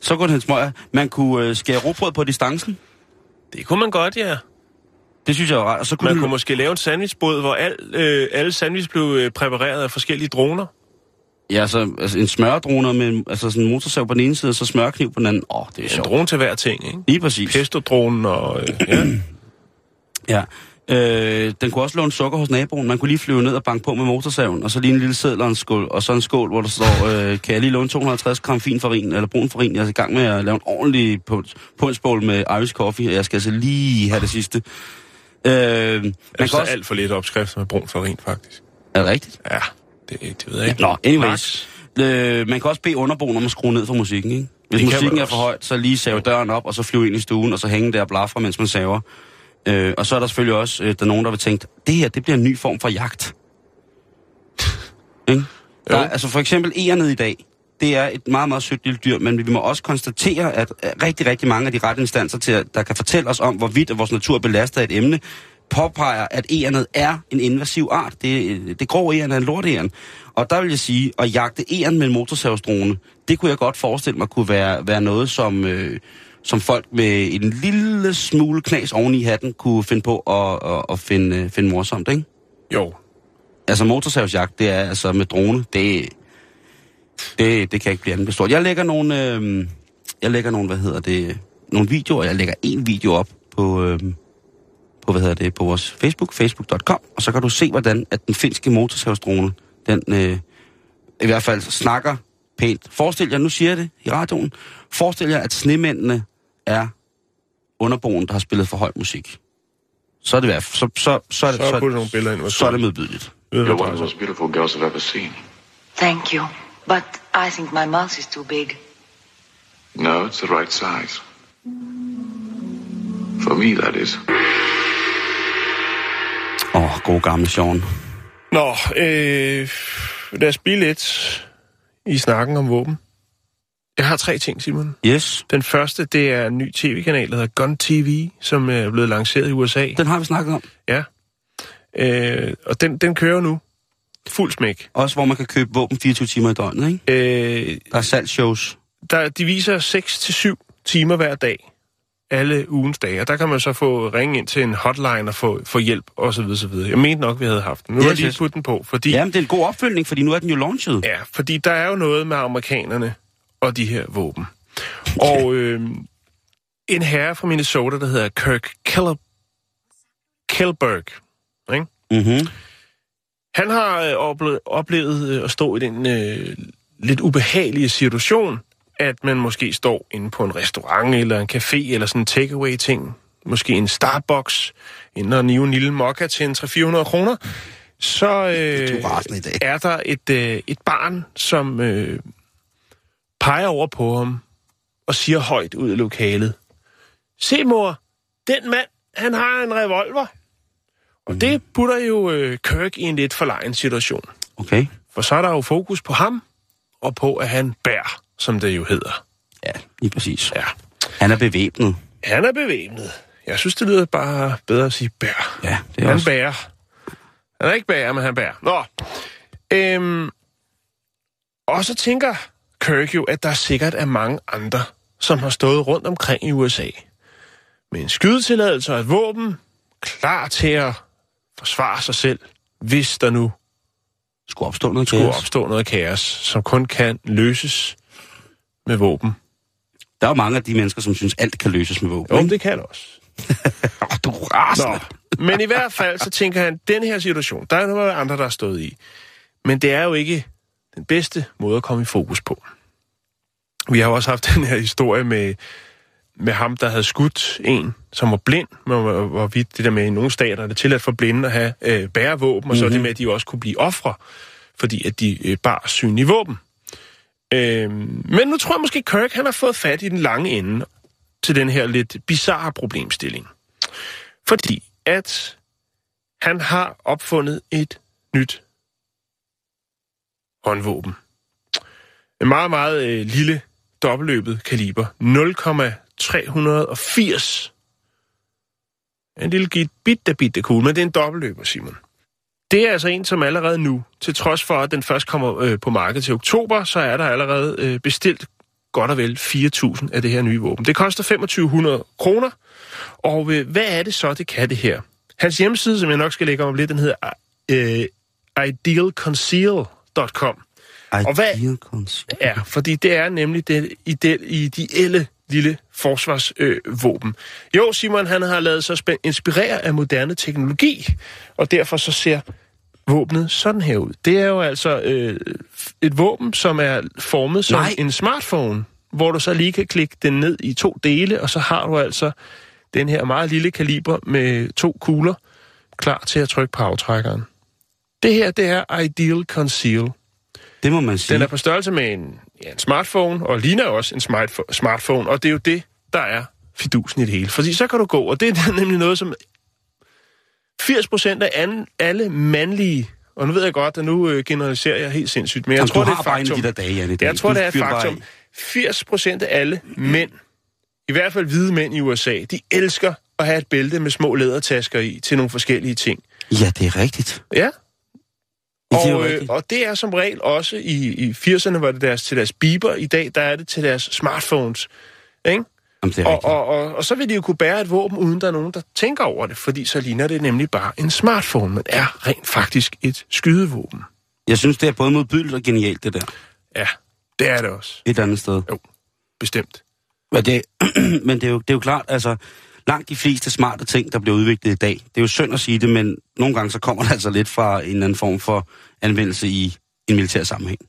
så kunne den smøger. Man kunne øh, skære råbrød på distancen. Det kunne man godt, ja. Det synes jeg var rart. Og så kunne Man kunne måske lave en sandwichbåd, hvor al, øh, alle sandwich blev øh, præpareret af forskellige droner. Ja, så altså en smøredrone med en- altså sådan en motorsav på den ene side, og så smørkniv på den anden. Åh, oh, det er En sjovt. drone til hver ting, ikke? Lige præcis. Pesto-dronen og... Øh, ja. Ja. Øh, den kunne også låne sukker hos naboen. Man kunne lige flyve ned og banke på med motorsaven, og så lige en lille seddel og en skål, og så en skål, hvor der står, øh, kan jeg lige låne 250 gram fin farin, eller brun farin. Jeg er i gang med at lave en ordentlig punchbowl med Irish coffee, og jeg skal altså lige have det sidste. Øh, man Jeg kan også... alt for lidt opskrift med brun farin, faktisk. Er det rigtigt? Ja, det, det ved jeg ikke. Nå, anyways. Øh, man kan også bede underboen om at skrue ned for musikken, ikke? Hvis Det musikken er for højt, så lige save døren op, og så flyve ind i stuen, og så hænge der og blafre, mens man saver. Øh, og så er der selvfølgelig også øh, der er nogen, der vil tænke, det her, det bliver en ny form for jagt. ikke? Der, Jo. altså for eksempel egernet i dag, det er et meget, meget sødt lille dyr, men vi må også konstatere, at rigtig, rigtig mange af de rette instanser, til, der kan fortælle os om, hvorvidt vores natur belaster et emne, påpeger, at ærenet er en invasiv art. Det, det grå æren er en lortæren. Og der vil jeg sige, at jagte æren med en motorsavsdrone, det kunne jeg godt forestille mig kunne være, være noget, som, øh, som folk med en lille smule knas oven i hatten kunne finde på at, at, at finde, øh, finde morsomt, ikke? Jo. Altså motorsavsjagt, det er altså med drone, det, det, det kan ikke blive andet stort. Jeg lægger nogle, øh, jeg lægger nogle, hvad hedder det, nogle videoer, jeg lægger en video op på, øh, på, hvad hedder det, på vores Facebook, facebook.com, og så kan du se, hvordan at den finske motorsavsdrone, den øh, i hvert fald snakker pænt. Forestil jer, nu siger jeg det i radioen, forestil jer, at snemændene er underboen, der har spillet for høj musik. Så er det, værd- så, så, så, så, er det, Så så, nogle billeder ind. hvor så er det modbydeligt. You're det one of the most beautiful girls I've ever seen. Thank you. But I think my mouth is too big. No, it's the right size. For me, that is. Åh, oh, god gamle Sean. Nå, øh, lad os blive lidt i snakken om våben. Jeg har tre ting, Simon. Yes, Den første, det er en ny tv-kanal, der hedder Gun TV, som er blevet lanceret i USA. den har vi snakket om. Ja. Øh, og den, den kører nu. Fuld smæk. Også hvor man kan købe våben 24 timer i døgnet, ikke? Øh, Der er salgsshows. der, de viser 6-7 timer hver dag. Alle ugens dage. Og der kan man så få ringe ind til en hotline og få, få hjælp og så videre, så videre. Jeg mente nok, vi havde haft den. Nu har jeg lige puttet den på, fordi... Jamen, det er en god opfølgning, fordi nu er den jo launchet. Ja, fordi der er jo noget med amerikanerne og de her våben. Og øh, en herre fra Minnesota, der hedder Kirk Keller, Kellberg, ikke? Mm-hmm. han har øh, oplevet, oplevet øh, at stå i den øh, lidt ubehagelige situation, at man måske står inde på en restaurant eller en café eller sådan en takeaway-ting, måske en Starbucks, inden og nive en lille mokka til en 300-400 kroner, så øh, er i er der et, øh, et barn, som øh, peger over på ham og siger højt ud af lokalet, Se mor, den mand, han har en revolver. Og det putter jo øh, Kirk i en lidt forlegen situation. Okay. For så er der jo fokus på ham, og på at han bær, som det jo hedder. Ja, lige præcis. Ja. Han er bevæbnet. Han er bevæbnet. Jeg synes, det lyder bare bedre at sige bær. Ja, det er Han også... bærer. Han er ikke bærer, men han bærer. Nå. Øhm, og så tænker Kirk jo, at der sikkert er mange andre, som har stået rundt omkring i USA. Med en skydetilladelse og et våben, klar til at forsvare sig selv, hvis der nu Skulle opstå noget skulle kaos. opstå noget kaos, som kun kan løses med våben. Der er jo mange af de mennesker, som synes, alt kan løses med våben. Jo, ikke? det kan det også. Åh, du er rasende. Nå, men i hvert fald, så tænker han, den her situation, der er noget andre, der er stået i. Men det er jo ikke den bedste måde at komme i fokus på. Vi har jo også haft den her historie med, med ham, der havde skudt en, som var blind, men hvor, hvorvidt det der med i nogle stater er det tilladt for blinde at have øh, bærevåben, og så mm-hmm. det med, at de også kunne blive ofre, fordi at de øh, bar synlige våben. Øh, men nu tror jeg måske, Kirk han har fået fat i den lange ende til den her lidt bizarre problemstilling. Fordi at han har opfundet et nyt håndvåben. En meget, meget øh, lille dobbeltløbet kaliber. 0,380. En lille git, bitte, bitte cool, men det er en dobbeltløber, Simon. Det er altså en, som allerede nu, til trods for, at den først kommer øh, på markedet til oktober, så er der allerede øh, bestilt godt og vel 4.000 af det her nye våben. Det koster 2500 kroner, og øh, hvad er det så, det kan det her? Hans hjemmeside, som jeg nok skal lægge om lidt, den hedder øh, idealconceal.com. Og hvad- Ideal Ja, fordi det er nemlig det ide- ideelle lille forsvarsvåben. Øh, jo, Simon han har lavet sig inspirere af moderne teknologi, og derfor så ser våbnet sådan her ud. Det er jo altså øh, et våben, som er formet som Nej. en smartphone, hvor du så lige kan klikke den ned i to dele, og så har du altså den her meget lille kaliber med to kugler, klar til at trykke på aftrækkeren. Det her, det er Ideal Conceal. Det må man sige. Den er på størrelse med en, ja, en smartphone, og ligner også en smartphone, og det er jo det, der er fidusen i det hele. Fordi så kan du gå, og det er nemlig noget, som 80% af alle mandlige og nu ved jeg godt, at nu øh, generaliserer jeg helt sindssygt, men jeg Jamen, tror, du det er faktum. de der dage, Jan, i dag. Jeg tror, Du det er faktum. af. 80 procent af alle mænd, i hvert fald hvide mænd i USA, de elsker at have et bælte med små lædertasker i til nogle forskellige ting. Ja, det er rigtigt. Ja, Ja, det jo og, øh, og det er som regel også i, i 80'erne var det deres, til deres biber. I dag der er det til deres smartphones. Ikke? Jamen, det er Og, og, og, og så vil de jo kunne bære et våben, uden der er nogen, der tænker over det. Fordi så ligner det nemlig bare en smartphone, men er rent faktisk et skydevåben. Jeg synes, det er både modbydeligt og genialt, det der. Ja, det er det også. Et andet sted. Bestemt. Men det, men det, er jo, det er jo klart, altså, langt de fleste smarte ting, der bliver udviklet i dag, det er jo synd at sige det, men nogle gange så kommer det altså lidt fra en eller anden form for anvendelse i en militær sammenhæng.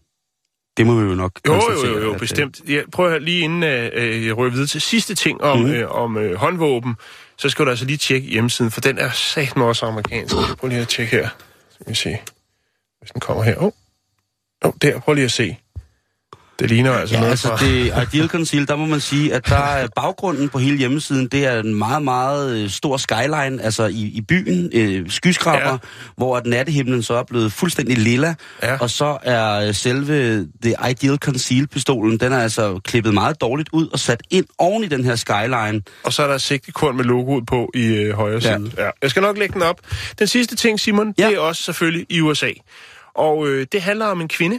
Det må vi jo nok Jo, jo, jo, jo at, øh, bestemt. Jeg prøver lige inden øh, jeg rører videre til sidste ting om, mm. øh, om øh, håndvåben, så skal du altså lige tjekke hjemmesiden, for den er satme også amerikansk. Prøv lige at tjekke her. Skal vi se, hvis den kommer her. Åh, oh. oh, der, prøv lige at se. Det ligner altså Ja, noget altså fra... det Ideal Conceal, der må man sige, at der er baggrunden på hele hjemmesiden, det er en meget, meget øh, stor skyline, altså i, i byen, øh, skyskraber, Ja. hvor at nattehimlen så er blevet fuldstændig lilla, Ja. og så er øh, selve The Ideal Conceal-pistolen, den er altså klippet meget dårligt ud og sat ind oven i den her skyline. Og så er der sigtekorn med logoet på i øh, højre Ja. side. Ja. Jeg skal nok lægge den op. Den sidste ting, Simon. Ja. det er også selvfølgelig i USA. Og øh, det handler om en kvinde.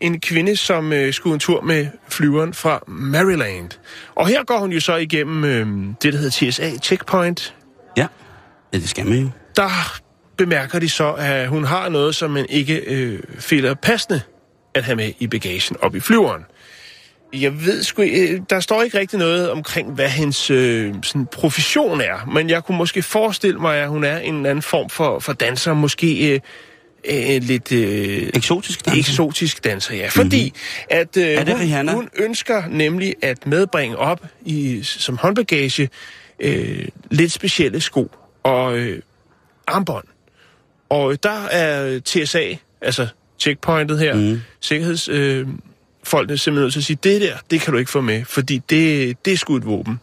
En kvinde, som øh, skulle en tur med flyveren fra Maryland. Og her går hun jo så igennem øh, det, der hedder TSA Checkpoint. Ja, ja det skal man jo. Der bemærker de så, at hun har noget, som man ikke øh, føler passende at have med i bagagen op i flyveren. Jeg ved sgu øh, der står ikke rigtig noget omkring, hvad hendes øh, sådan profession er, men jeg kunne måske forestille mig, at hun er en anden form for, for danser, måske øh, øh, lidt øh, Eksotisk dans. eksotisk danser, ja. Fordi mm-hmm. at øh, Er det hun, Rihanna? hun ønsker nemlig at medbringe op i, som håndbagage øh, lidt specielle sko og øh, armbånd. Og der er TSA, altså checkpointet her, mm. sikkerhedsfolkene øh, folkene simpelthen nødt til at sige, det der, det kan du ikke få med, fordi det, det er sgu et våben.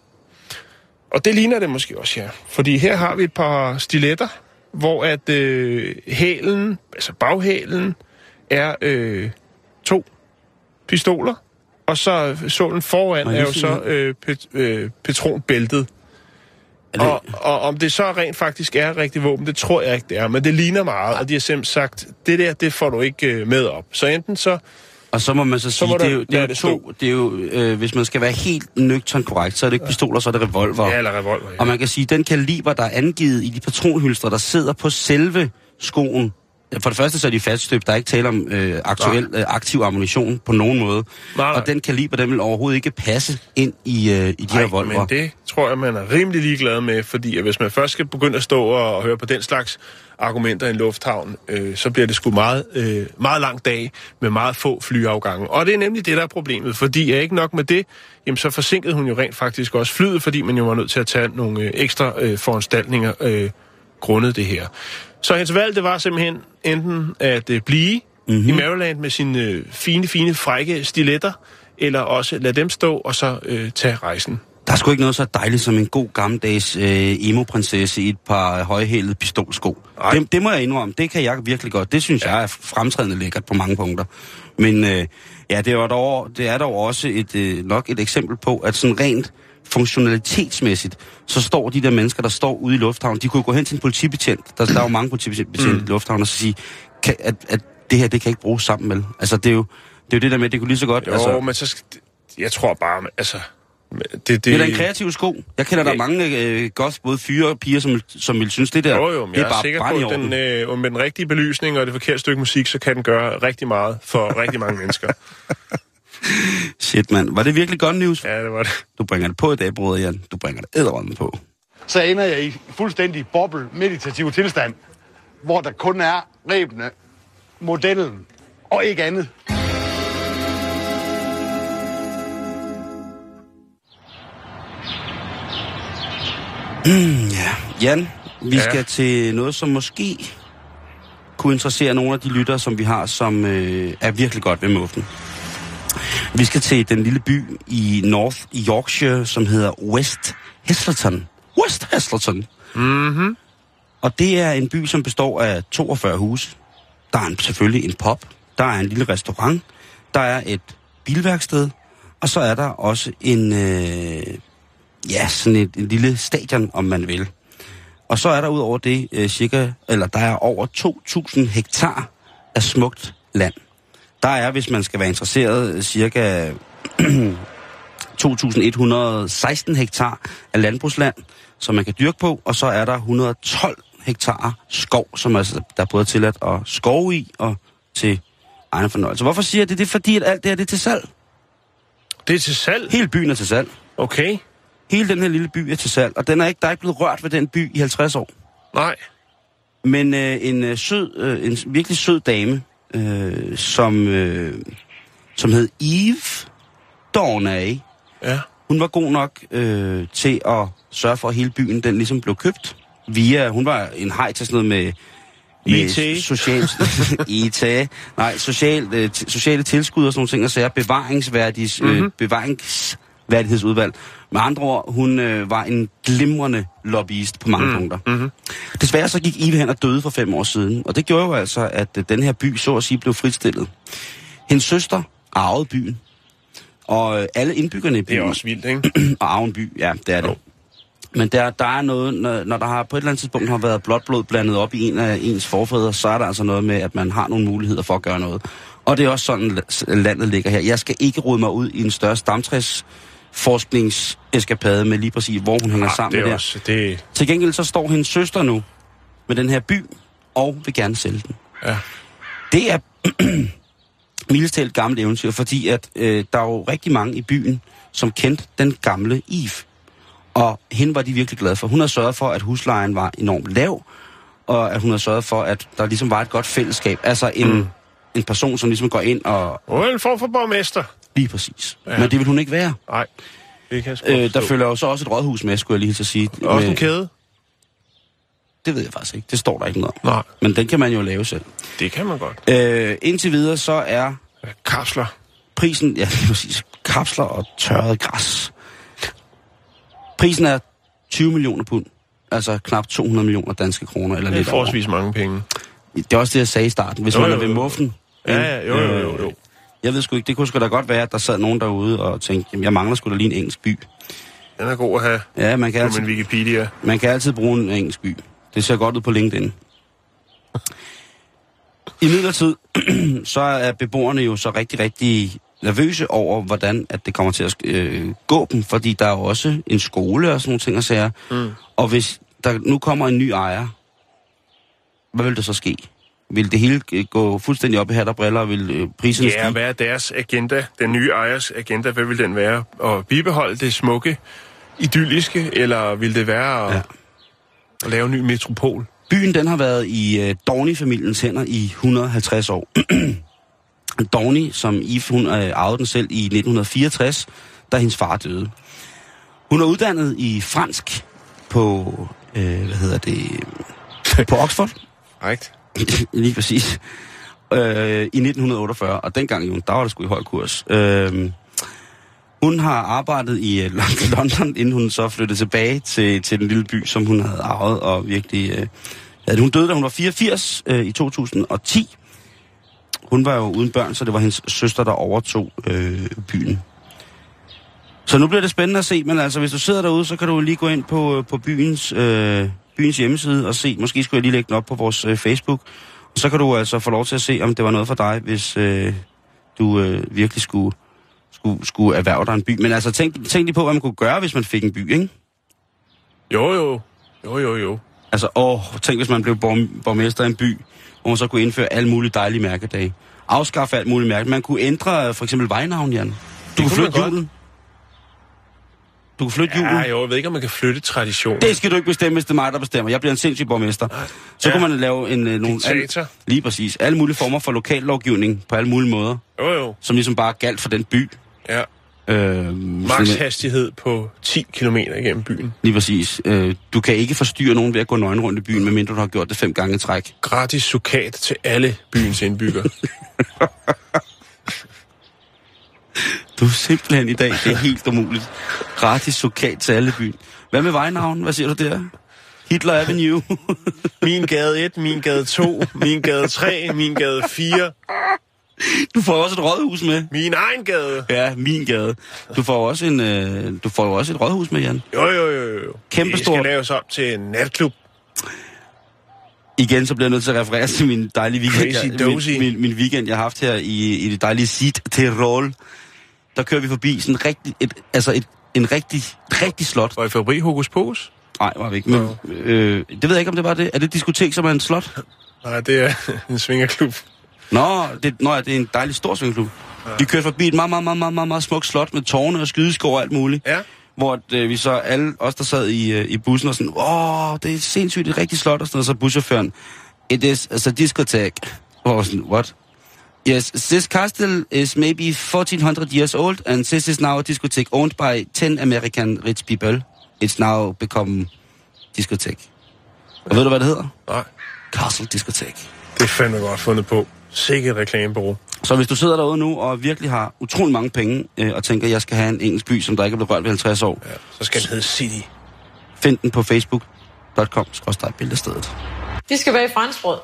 Og det ligner det måske også, ja. Fordi her har vi et par stiletter, hvor at øh, hælen, altså baghælen, er øh, to pistoler, og så sålen foran er jo så øh, pet, øh, patronbæltet. Og, og om det så rent faktisk er rigtigt våben, det tror jeg ikke, det er. Men det ligner meget, og de har simpelthen sagt, det der, det får du ikke øh, med op. Så enten så... Og så må man så sige, må det er jo, det er jo det to, det er jo, øh, hvis man skal være helt nøgtern korrekt, så er det ikke pistoler, så er det revolver. Ja, eller revolver. Ja. Og man kan sige, at den kaliber, der er angivet i de patronhylstre, der sidder på selve skoen, for det første så er de faststøbt, der er ikke tale om øh, aktuel øh, aktiv ammunition på nogen måde. Nej, nej. Og den kaliber, den vil overhovedet ikke passe ind i, øh, i de Ej, revolver. men det tror jeg, man er rimelig ligeglad med, fordi at hvis man først skal begynde at stå og, og høre på den slags argumenter i en lufthavn, øh, så bliver det sgu meget, øh, meget lang dag med meget få flyafgange. Og det er nemlig det, der er problemet, fordi er ikke nok med det, jamen så forsinkede hun jo rent faktisk også flyet, fordi man jo var nødt til at tage nogle øh, ekstra øh, foranstaltninger øh, grundet det her. Så hendes valg, det var simpelthen enten at øh, blive mm-hmm. i Maryland med sine øh, fine, fine, frække stiletter, eller også lade dem stå og så øh, tage rejsen. Der er sgu ikke noget så dejligt som en god gammeldags øh, emo-prinsesse i et par højhælede pistolsko. Det, det må jeg indrømme, det kan jeg virkelig godt. Det synes ja. jeg er fremtrædende lækkert på mange punkter. Men øh, ja, det er, dog, det er dog også et, øh, nok et eksempel på, at sådan rent funktionalitetsmæssigt, så står de der mennesker, der står ude i lufthavnen, de kunne gå hen til en politibetjent, der, der er jo mange politibetjente mm. i lufthavnen, og så sige, kan, at, at det her, det kan ikke bruges sammen, vel? Altså, det er jo det, er jo det der med, det kunne lige så godt... Jo, altså, men så... skal- Jeg tror bare, altså... Det, det, Det er da en kreativ sko. Jeg kender der Ja. mange øh, godt både fyre og piger, som, som vil synes, det der Jo, jo, men det jeg er er, bare sikker på, at den, øh, med den rigtige belysning og det forkerte stykke musik, så kan den gøre rigtig meget for rigtig mange mennesker. Shit, mand. Var det virkelig godt news? Ja, det var det. Du bringer det på i dag, bror Jan. Du bringer det æderrømme på. så ender jeg i fuldstændig boble meditativ tilstand, hvor der kun er rebene, modellen og ikke andet. Ja. Jan, vi Ja. ja. skal til noget, som måske kunne interessere nogle af de lyttere, som vi har, som øh, er virkelig godt ved muffen. Vi skal til den lille by i North Yorkshire, som hedder West Heselton. West Heselton. Mm-hmm. Og det er en by, som består af 42 huse. der er en, selvfølgelig en pop, der er en lille restaurant, der er et bilværksted, og så er der også en, øh, ja, sådan et, en lille stadion, om man vil. Og så er der ud over det øh, cirka, eller der er over 2.000 hektar af smukt land. Der er, hvis man skal være interesseret, cirka 2.116 hektar af landbrugsland, som man kan dyrke på, og så er der 112 hektar skov, som altså, der er både tilladt at skove i og til egen fornøjelse. Hvorfor siger jeg det? Det er fordi, at alt det her det er til salg. Det er til salg? Hele byen er til salg. Okay. Hele den her lille by er til salg, og den er ikke, der er ikke blevet rørt ved den by i 50 år. Nej. Men øh, en øh, sød, øh, en virkelig sød dame, øh, som, øh, som hed Eve Dornay, Ja. hun var god nok øh, til at sørge for, at hele byen den ligesom blev købt. Via, hun var en hej til sådan noget med, med IT. Social, IT. Nej, social, øh, sociale tilskud og sådan nogle ting, og så er bevaringsværdig, øh, Mhm. bevaringsværdighedsudvalg. Med andre ord, hun øh, var en glimrende lobbyist på mange mm. punkter. Mhm. Desværre så gik Ive hen og døde for fem år siden, og det gjorde jo altså, at øh, den her by så at sige blev fritstillet. Hendes søster arvede byen, og øh, alle indbyggerne i Det er byen, også vildt, ikke? og arven by, ja, det er det. Jo. Men der, der er noget, når, når der har på et eller andet tidspunkt har været blåt blod blandet op i en af ens forfædre, så er der altså noget med, at man har nogle muligheder for at gøre noget. Og det er også sådan, la- landet ligger her. Jeg skal ikke rode mig ud i en større stamtræs forskningseskapade med lige præcis, hvor hun hænger Ah, sammen det med er det. også... Det, Til gengæld så står hendes søster nu med den her by, og vil gerne sælge den. ja. Det er mildest talt gammelt eventyr, fordi at øh, der er jo rigtig mange i byen, som kendte den gamle Eve. Og hende var de virkelig glade for. Hun har sørget for, at huslejen var enormt lav, og at hun har sørget for, at der ligesom var et godt fællesskab. Altså en, mm. en person, som ligesom går ind og... Åh, en form for borgmester. Lige præcis. Ja. Men det vil hun ikke være. Nej, det kan jeg Øh, der følger jo så også et rådhus med, skulle jeg lige at sige. Også Med- en kæde? Det ved jeg faktisk ikke. Det står der ikke noget. Nej, Men den kan man jo lave selv. det kan man godt. Øh, indtil videre så er Ja, Kapsler. prisen, ja lige præcis, kapsler og tørret græs. Prisen er 20 millioner pund. Altså knap 200 millioner danske kroner, eller Det er lidt over. forholdsvis mange penge. Det er også det, jeg sagde i starten. Hvis Jo, man jo, er ved muffen. Ja, ja, jo, jo, jo, jo. Jeg ved sgu ikke, det kunne sgu da godt være, at der sad nogen derude og tænkte, jamen, jeg mangler sgu da lige en engelsk by. Den er god at have Ja, man kan, altid, min Wikipedia. man kan altid bruge en engelsk by. Det ser godt ud på LinkedIn. I midlertid, så er beboerne jo så rigtig, rigtig nervøse over, hvordan at det kommer til at øh, gå dem, fordi der er jo også en skole og sådan nogle ting og sager. Mm. Og hvis der nu kommer en ny ejer, hvad vil der så ske? Vil det hele øh, gå fuldstændig op i hat og briller, og vil øh, priserne Ja, stige? hvad er deres agenda? Den nye ejers agenda, hvad vil den være? At bibeholde det smukke, idylliske, eller vil det være at, Ja. ja. at lave en ny metropol? Byen den har været i øh, Dorney-familiens hænder i 150 år. Dorney, som Eve, hun øh, arvede den selv i 1964, da hendes far døde. Hun er uddannet i fransk på, øh, hvad hedder det, på Oxford, Right. lige præcis, øh, i 1948. Og dengang, jo, der var det sgu i høj kurs. Øh, hun har arbejdet i øh, London, inden hun så flyttede tilbage til, til den lille by, som hun havde arvet, og virkelig... Øh, ja, hun døde, da hun var 84 øh, i 2010. Hun var jo uden børn, så det var hendes søster, der overtog øh, byen. Så nu bliver det spændende at se, men altså, hvis du sidder derude, så kan du lige gå ind på, øh, på byens, øh, byens hjemmeside og se. Måske skulle jeg lige lægge den op på vores øh, Facebook. Og så kan du altså få lov til at se, om det var noget for dig, hvis øh, du øh, virkelig skulle, skulle, skulle erhverve dig en by. Men altså, tænk, tænk lige på, hvad man kunne gøre, hvis man fik en by, ikke? Jo, jo. Jo, jo, jo. Altså, åh, tænk hvis man blev borg, borgmester i en by, hvor man så kunne indføre alle mulige dejlige mærkedage. Afskaffe alt muligt mærke. Man kunne ændre øh, for eksempel vejnavn, Jan. Du kunne kunne flytte julen. Du kunne flytte julen. Ja, jo, jeg ved ikke, om man kan flytte tradition. Det skal du ikke bestemme, hvis det er mig, der bestemmer. Jeg bliver en sindssyg borgmester. Så Ja. kunne man lave en... øh, nogle, Diktator. lige præcis. Alle mulige former for lokallovgivning på alle mulige måder, Jo, jo. som ligesom bare galt for den by. Ja. Øh, Max hastighed på 10 km igennem byen. Lige præcis. Øh, du kan ikke forstyrre nogen ved at gå nøgen rundt i byen, medmindre du har gjort det fem gange i træk. Gratis sukat til alle byens indbyggere. Du er simpelthen i dag, det er helt umuligt. Gratis sukat til alle byen. Hvad med vejnavn? Hvad siger du der? Hitler Avenue. Min gade 1, min gade 2, min gade 3, min gade 4, Du får også et rådhus med. min egen gade. Ja, min gade. Du får også en, øh, du får jo også et rådhus med, Jan. Jo, jo, jo, jo. Kæmpe Det skal laves op til en natklub. Igen, så bliver jeg nødt til at referere til min dejlige weekend. Crazy jeg, min, min, min, weekend, jeg har haft her i, i det dejlige Sit Tirol. Der kører vi forbi sådan en rigtig, et, altså et, en rigtig, rigtig slot. Var I fabri hokus pokus? Nej, var vi ikke. Men, øh, det ved jeg ikke, om det var det. Er det et diskotek, som er en slot? Nej, det er en svingerklub. Nå, det, nå det er en dejlig stor svingklub. Ja. Vi kørte forbi et meget, meget, meget, meget, meget, meget smukt slot med tårne og skydeskår og alt muligt. Ja. Hvor øh, vi så alle os, der sad i, øh, i bussen, og sådan, åh, det er sindssygt, et rigtigt slot, og sådan noget. Så buschaufføren, it is as a discotheque. Og sådan, what? Yes, this castle is maybe 1400 years old, and this is now a discotheque owned by 10 American rich people. It's now become discotheque. Og ved du, hvad det hedder? Nej, Castle Discotheque. det er fandme godt fundet på. Sikkert reklamebureau. Så hvis du sidder derude nu og virkelig har utrolig mange penge, øh, og tænker, at jeg skal have en engelsk by, som der ikke er blevet rørt ved 50 år, Ja, så skal den hedde City. find den på facebook.com, skråstrej billedstedet. De skal bage franskbrød.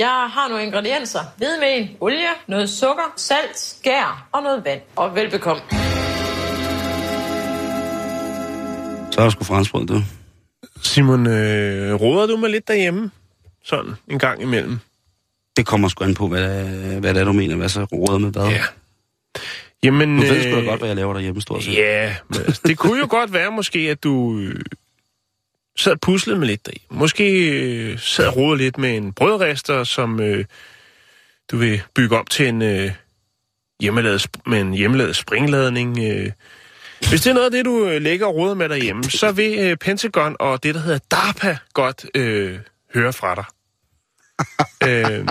Jeg har nogle ingredienser. Hvidemel, olie, noget sukker, salt, skær og noget vand. Og velbekomme. Så er der sgu franskbrød, du. Simon, øh, råder du mig lidt derhjemme? Sådan en gang imellem. Det kommer sgu an på, hvad, hvad det er, du mener, hvad så råder med hvad. Ja. Jamen, Nu ved sgu da øh, godt, hvad jeg laver derhjemme, stort set. Ja, men altså, det kunne jo godt være måske, at du øh, sad og puslede med lidt deri. Måske øh, sad og lidt med en brødrester, som øh, du vil bygge op til en øh, hjemmelavet, med en hjemmelavet springladning. Øh. Hvis det er noget af det, du øh, lægger og roder med derhjemme, så vil øh, Pentagon og det, der hedder DARPA, godt øh, høre fra dig. øh,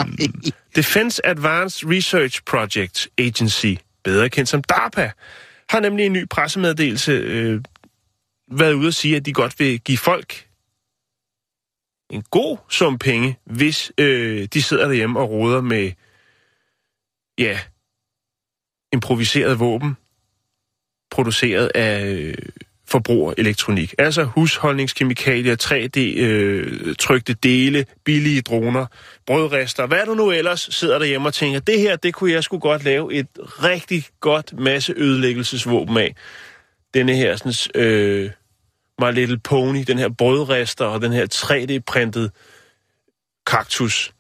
Defense Advanced Research Project Agency, bedre kendt som DARPA, har nemlig en ny pressemeddelelse øh, været ude at sige, at de godt vil give folk en god sum penge, hvis øh, de sidder derhjemme og roder med, ja, improviseret våben, produceret af øh, forbrugerelektronik. Altså husholdningskemikalier, 3D-trykte øh, dele, billige droner, brødrester, hvad du nu ellers sidder derhjemme og tænker, det her, det kunne jeg sgu godt lave et rigtig godt masse ødelæggelsesvåben af. Denne her, sådan, øh, My Little Pony, den her brødrester og den her 3D-printet kaktus.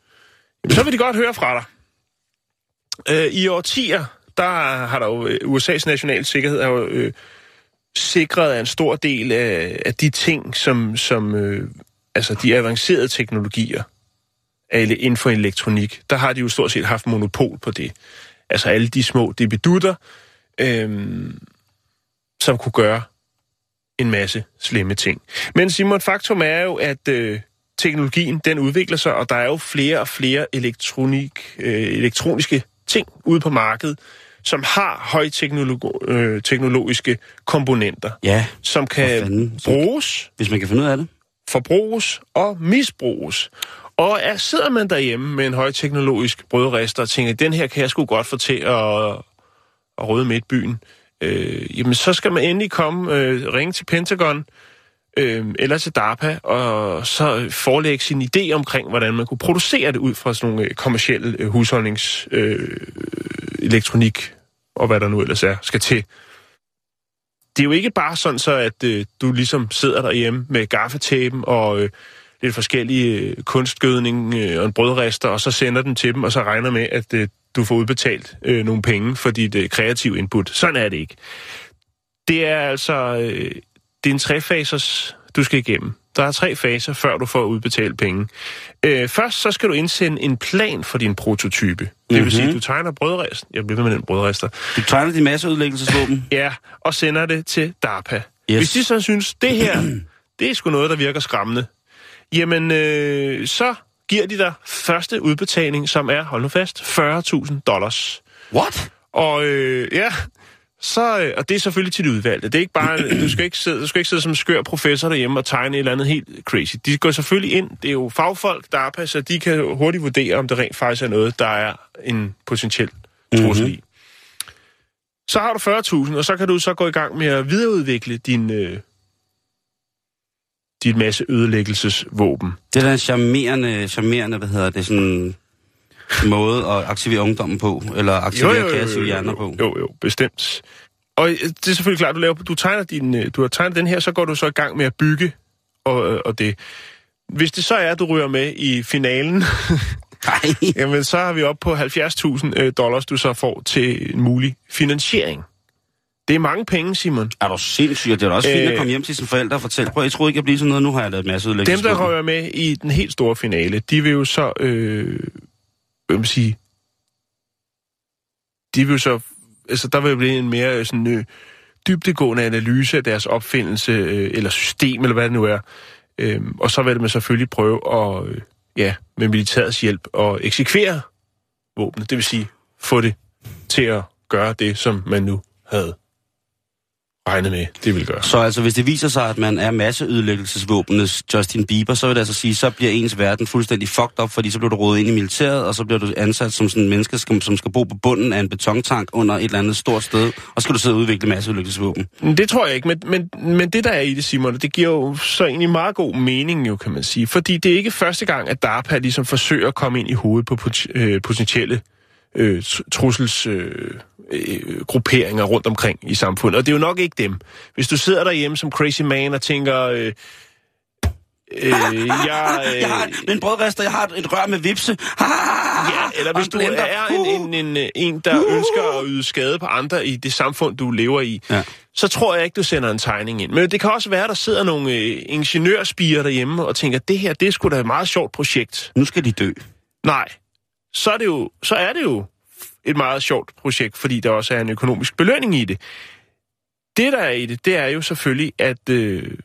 Jamen, så vil de godt høre fra dig. Øh, I årtier, der har der jo øh, USA's national sikkerhed har jo, øh, sikret af en stor del af, af de ting, som, som øh, altså de avancerede teknologier inden for elektronik, der har de jo stort set haft monopol på det. Altså alle de små debidutter, øh, som kunne gøre en masse slemme ting. Men Simon, faktum er jo, at øh, teknologien den udvikler sig, og der er jo flere og flere elektronik, øh, elektroniske ting ude på markedet, som har højteknologiske komponenter, Ja, som kan fanden. bruges, hvis man kan finde ud af det. forbruges og misbruges. Og er, sidder man derhjemme med en højteknologisk brødrester og tænker, den her kan jeg sgu godt få til at, at røde midt byen, øh, jamen så skal man endelig komme, øh, ringe til Pentagon, øh, eller til DARPA, og så forelægge sin idé omkring, hvordan man kunne producere det ud fra sådan nogle øh, kommersielle øh, husholdnings, øh, elektronik, og hvad der nu ellers er, skal til. Det er jo ikke bare sådan så, at øh, du ligesom sidder derhjemme med gaffetæben og øh, lidt forskellige øh, kunstgødning øh, og en brødrester, og så sender den til dem, og så regner med, at øh, du får udbetalt øh, nogle penge for dit øh, kreative input. Sådan er det ikke. Det er altså øh, det er en trefasers, du skal igennem. Der er tre faser, før du får udbetalt penge. Øh, først så skal du indsende en plan for din prototype. Det vil Mhm. sige, at du tegner brødrester. Jeg bliver med den brødrester. Du tegner de masse udlæggelsesvåben. Ja, og sender det til DARPA. Yes. Hvis de så synes, det her, det er sgu noget, der virker skræmmende, jamen, øh, så giver de dig første udbetaling, som er, hold nu fast, 40.000 dollars. What? Og øh, ja, så, øh, og det er selvfølgelig til de udvalgte. Det er ikke bare, du skal ikke sidde, du skal ikke sidde som skør professor derhjemme og tegne et eller andet helt crazy. De går selvfølgelig ind, det er jo fagfolk, der er så de kan hurtigt vurdere, om det rent faktisk er noget, der er en potentiel trussel mm-hmm. i. Så har du 40.000, og så kan du så gå i gang med at videreudvikle din, øh, dit masse ødelæggelsesvåben. Det er en charmerende, charmerende, hvad hedder det, sådan måde at aktivere ungdommen på, eller aktivere kreative hjerner på. Jo, jo, bestemt. Og øh, det er selvfølgelig klart, du, laver, du, tegner din, øh, du har tegnet den her, så går du så i gang med at bygge, og, øh, og det. Hvis det så er, at du ryger med i finalen, Nej. jamen så har vi op på 70.000 øh, dollars, du så får til en mulig finansiering. Det er mange penge, Simon. Er du sindssyg? Det er også fint at Øh. komme hjem til sine forældre og fortælle, prøv, jeg troede ikke, jeg blev sådan noget, nu har jeg lavet en masse Dem, udlæggelse. der rører med i den helt store finale, de vil jo så, øh, hvad man sige, de vil jo så, altså der vil blive en mere øh, sådan øh, dybdegående analyse af deres opfindelse, øh, eller system, eller hvad det nu er. Øh, og så vil man selvfølgelig prøve at, øh, ja, med militærets hjælp, at eksekvere våbnet. Det vil sige, få det til at gøre det, som man nu havde regnet med, det vil gøre. Så altså, hvis det viser sig, at man er masseødelæggelsesvåbenes Justin Bieber, så vil det altså sige, så bliver ens verden fuldstændig fucked up, fordi så bliver du rodet ind i militæret, og så bliver du ansat som sådan en menneske, som, som skal bo på bunden af en betontank under et eller andet stort sted, og så skal du sidde og udvikle masseødelæggelsesvåben. Det tror jeg ikke, men, men, men det der er i det, Simon, det giver jo så egentlig meget god mening, jo, kan man sige. Fordi det er ikke første gang, at DARPA ligesom forsøger at komme ind i hovedet på pot- øh, potentielle øh, trusselsgrupperinger øh, øh, rundt omkring i samfundet. Og det er jo nok ikke dem. Hvis du sidder derhjemme som crazy man og tænker... Øh, øh, jeg, øh, Jeg har en brødrester, jeg har et, et rør med vipse. Ja, eller hvis du blender. er en, en, en, en der ønsker at yde skade på andre i det samfund, du lever i, Ja. så tror jeg ikke, du sender en tegning ind. Men det kan også være, at der sidder nogle øh, ingeniørspiger derhjemme og tænker, det her, det er sgu da et meget sjovt projekt. Nu skal de dø. Nej, så er det jo, så er det jo et meget sjovt projekt, fordi der også er en økonomisk belønning i det. Det, der er i det, det er jo selvfølgelig, at øh,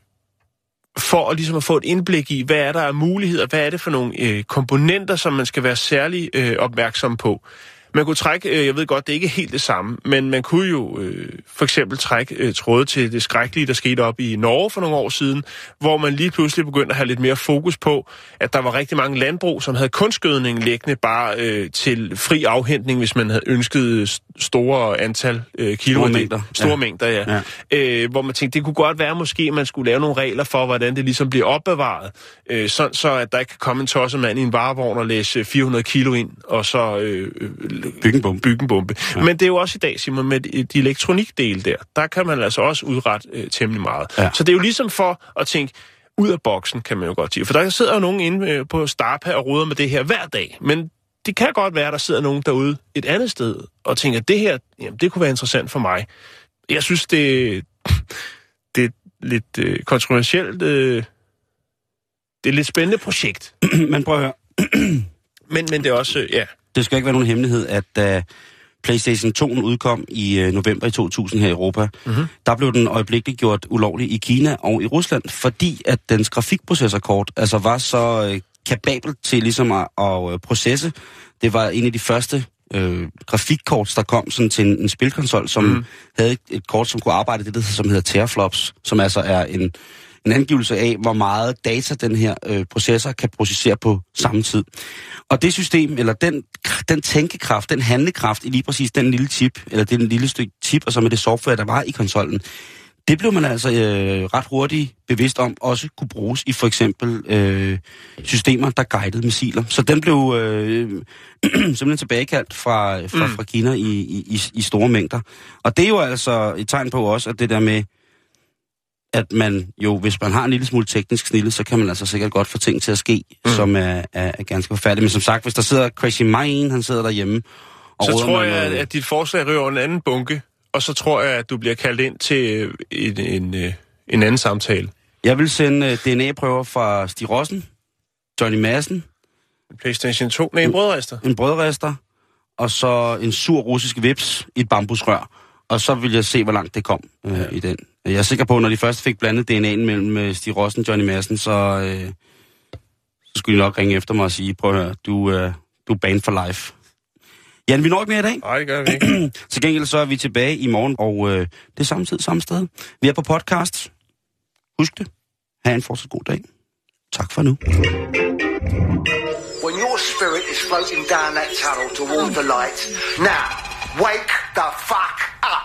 for at, ligesom at få et indblik i, hvad er der af muligheder, hvad er det for nogle øh, komponenter, som man skal være særlig øh, opmærksom på. Man kunne trække, øh, jeg ved godt, det er ikke helt det samme, men man kunne jo øh, for eksempel trække øh, tråde til det skrækkelige, der skete op i Norge for nogle år siden, hvor man lige pludselig begyndte at have lidt mere fokus på, at der var rigtig mange landbrug, som havde kunstgødning liggende bare øh, til fri afhentning, hvis man havde ønsket s- store antal øh, kilo. Store mængder, Store ja. mængder, ja. Ja. Øh, hvor man tænkte, det kunne godt være måske, at man skulle lave nogle regler for, hvordan det ligesom bliver opbevaret, øh, sådan så at der ikke kan komme en tosset mand i en varevogn og læse 400 kilo ind, og så øh, øh, Bygge en bombe. bygge en bombe. Ja. Men det er jo også i dag, Simon, med de de elektronikdele der, der kan man altså også udrette øh, temmelig meget. Ja. Så det er jo ligesom for at tænke, ud af boksen, kan man jo godt sige. For der sidder jo nogen inde øh, på Starpa og roder med det her hver dag. Men det kan godt være, at der sidder nogen derude et andet sted og tænker, det her, jamen, det kunne være interessant for mig. Jeg synes, det, det er lidt øh, kontroversielt. Øh, det er et lidt spændende projekt. Men prøv at høre, Men, men det er også, øh, ja, det skal ikke være nogen hemmelighed, at da PlayStation 2 udkom i øh, november i 2000 her i Europa, mm-hmm. der blev den øjeblikkeligt gjort ulovlig i Kina og i Rusland, fordi at dens grafikprocessorkort altså var så øh, kapabel til ligesom at, at øh, processe. Det var en af de første øh, grafikkort, der kom sådan til en, en spilkonsol, som mm. havde et, et kort, som kunne arbejde det, der, som hedder teraflops, som altså er en, en angivelse af, hvor meget data den her øh, processor kan processere på samme tid. Og det system, eller den, den tænkekraft, den handlekraft i lige præcis den lille chip, eller den lille stykke chip, og så med det software, der var i konsollen, det blev man altså øh, ret hurtigt bevidst om, også kunne bruges i for eksempel øh, systemer, der guidede missiler. Så den blev øh, simpelthen tilbagekaldt fra, fra, fra Kina i, i, i, i store mængder. Og det er jo altså et tegn på også, at det der med, at man jo, hvis man har en lille smule teknisk snille, så kan man altså sikkert godt få ting til at ske, mm. som er, er, er ganske forfærdeligt. Men som sagt, hvis der sidder Crazy Mine, han sidder derhjemme og så tror jeg, noget- at dit forslag rører over en anden bunke, og så tror jeg, at du bliver kaldt ind til øh, en, en, øh, en anden samtale. Jeg vil sende uh, DNA-prøver fra Stig Rossen, Johnny Madsen, PlayStation 2, nej, en brødrester. en brødrester, og så en sur russisk vips i et bambusrør. Og så vil jeg se, hvor langt det kom øh, ja. i den. Jeg er sikker på, at når de først fik blandet DNA'en mellem øh, Stig Rossen og Johnny Madsen, så, øh, så skulle de nok ringe efter mig og sige, prøv at høre, du, øh, du er banned for life. Jan, vi når ikke mere i dag. Nej, det gør vi ikke. Til gengæld så er vi tilbage i morgen, og øh, det er samme tid, samme sted. Vi er på podcast. Husk det. Ha' en fortsat god dag. Tak for nu. when your spirit is floating down that tunnel towards the light. Now, wake the fuck up!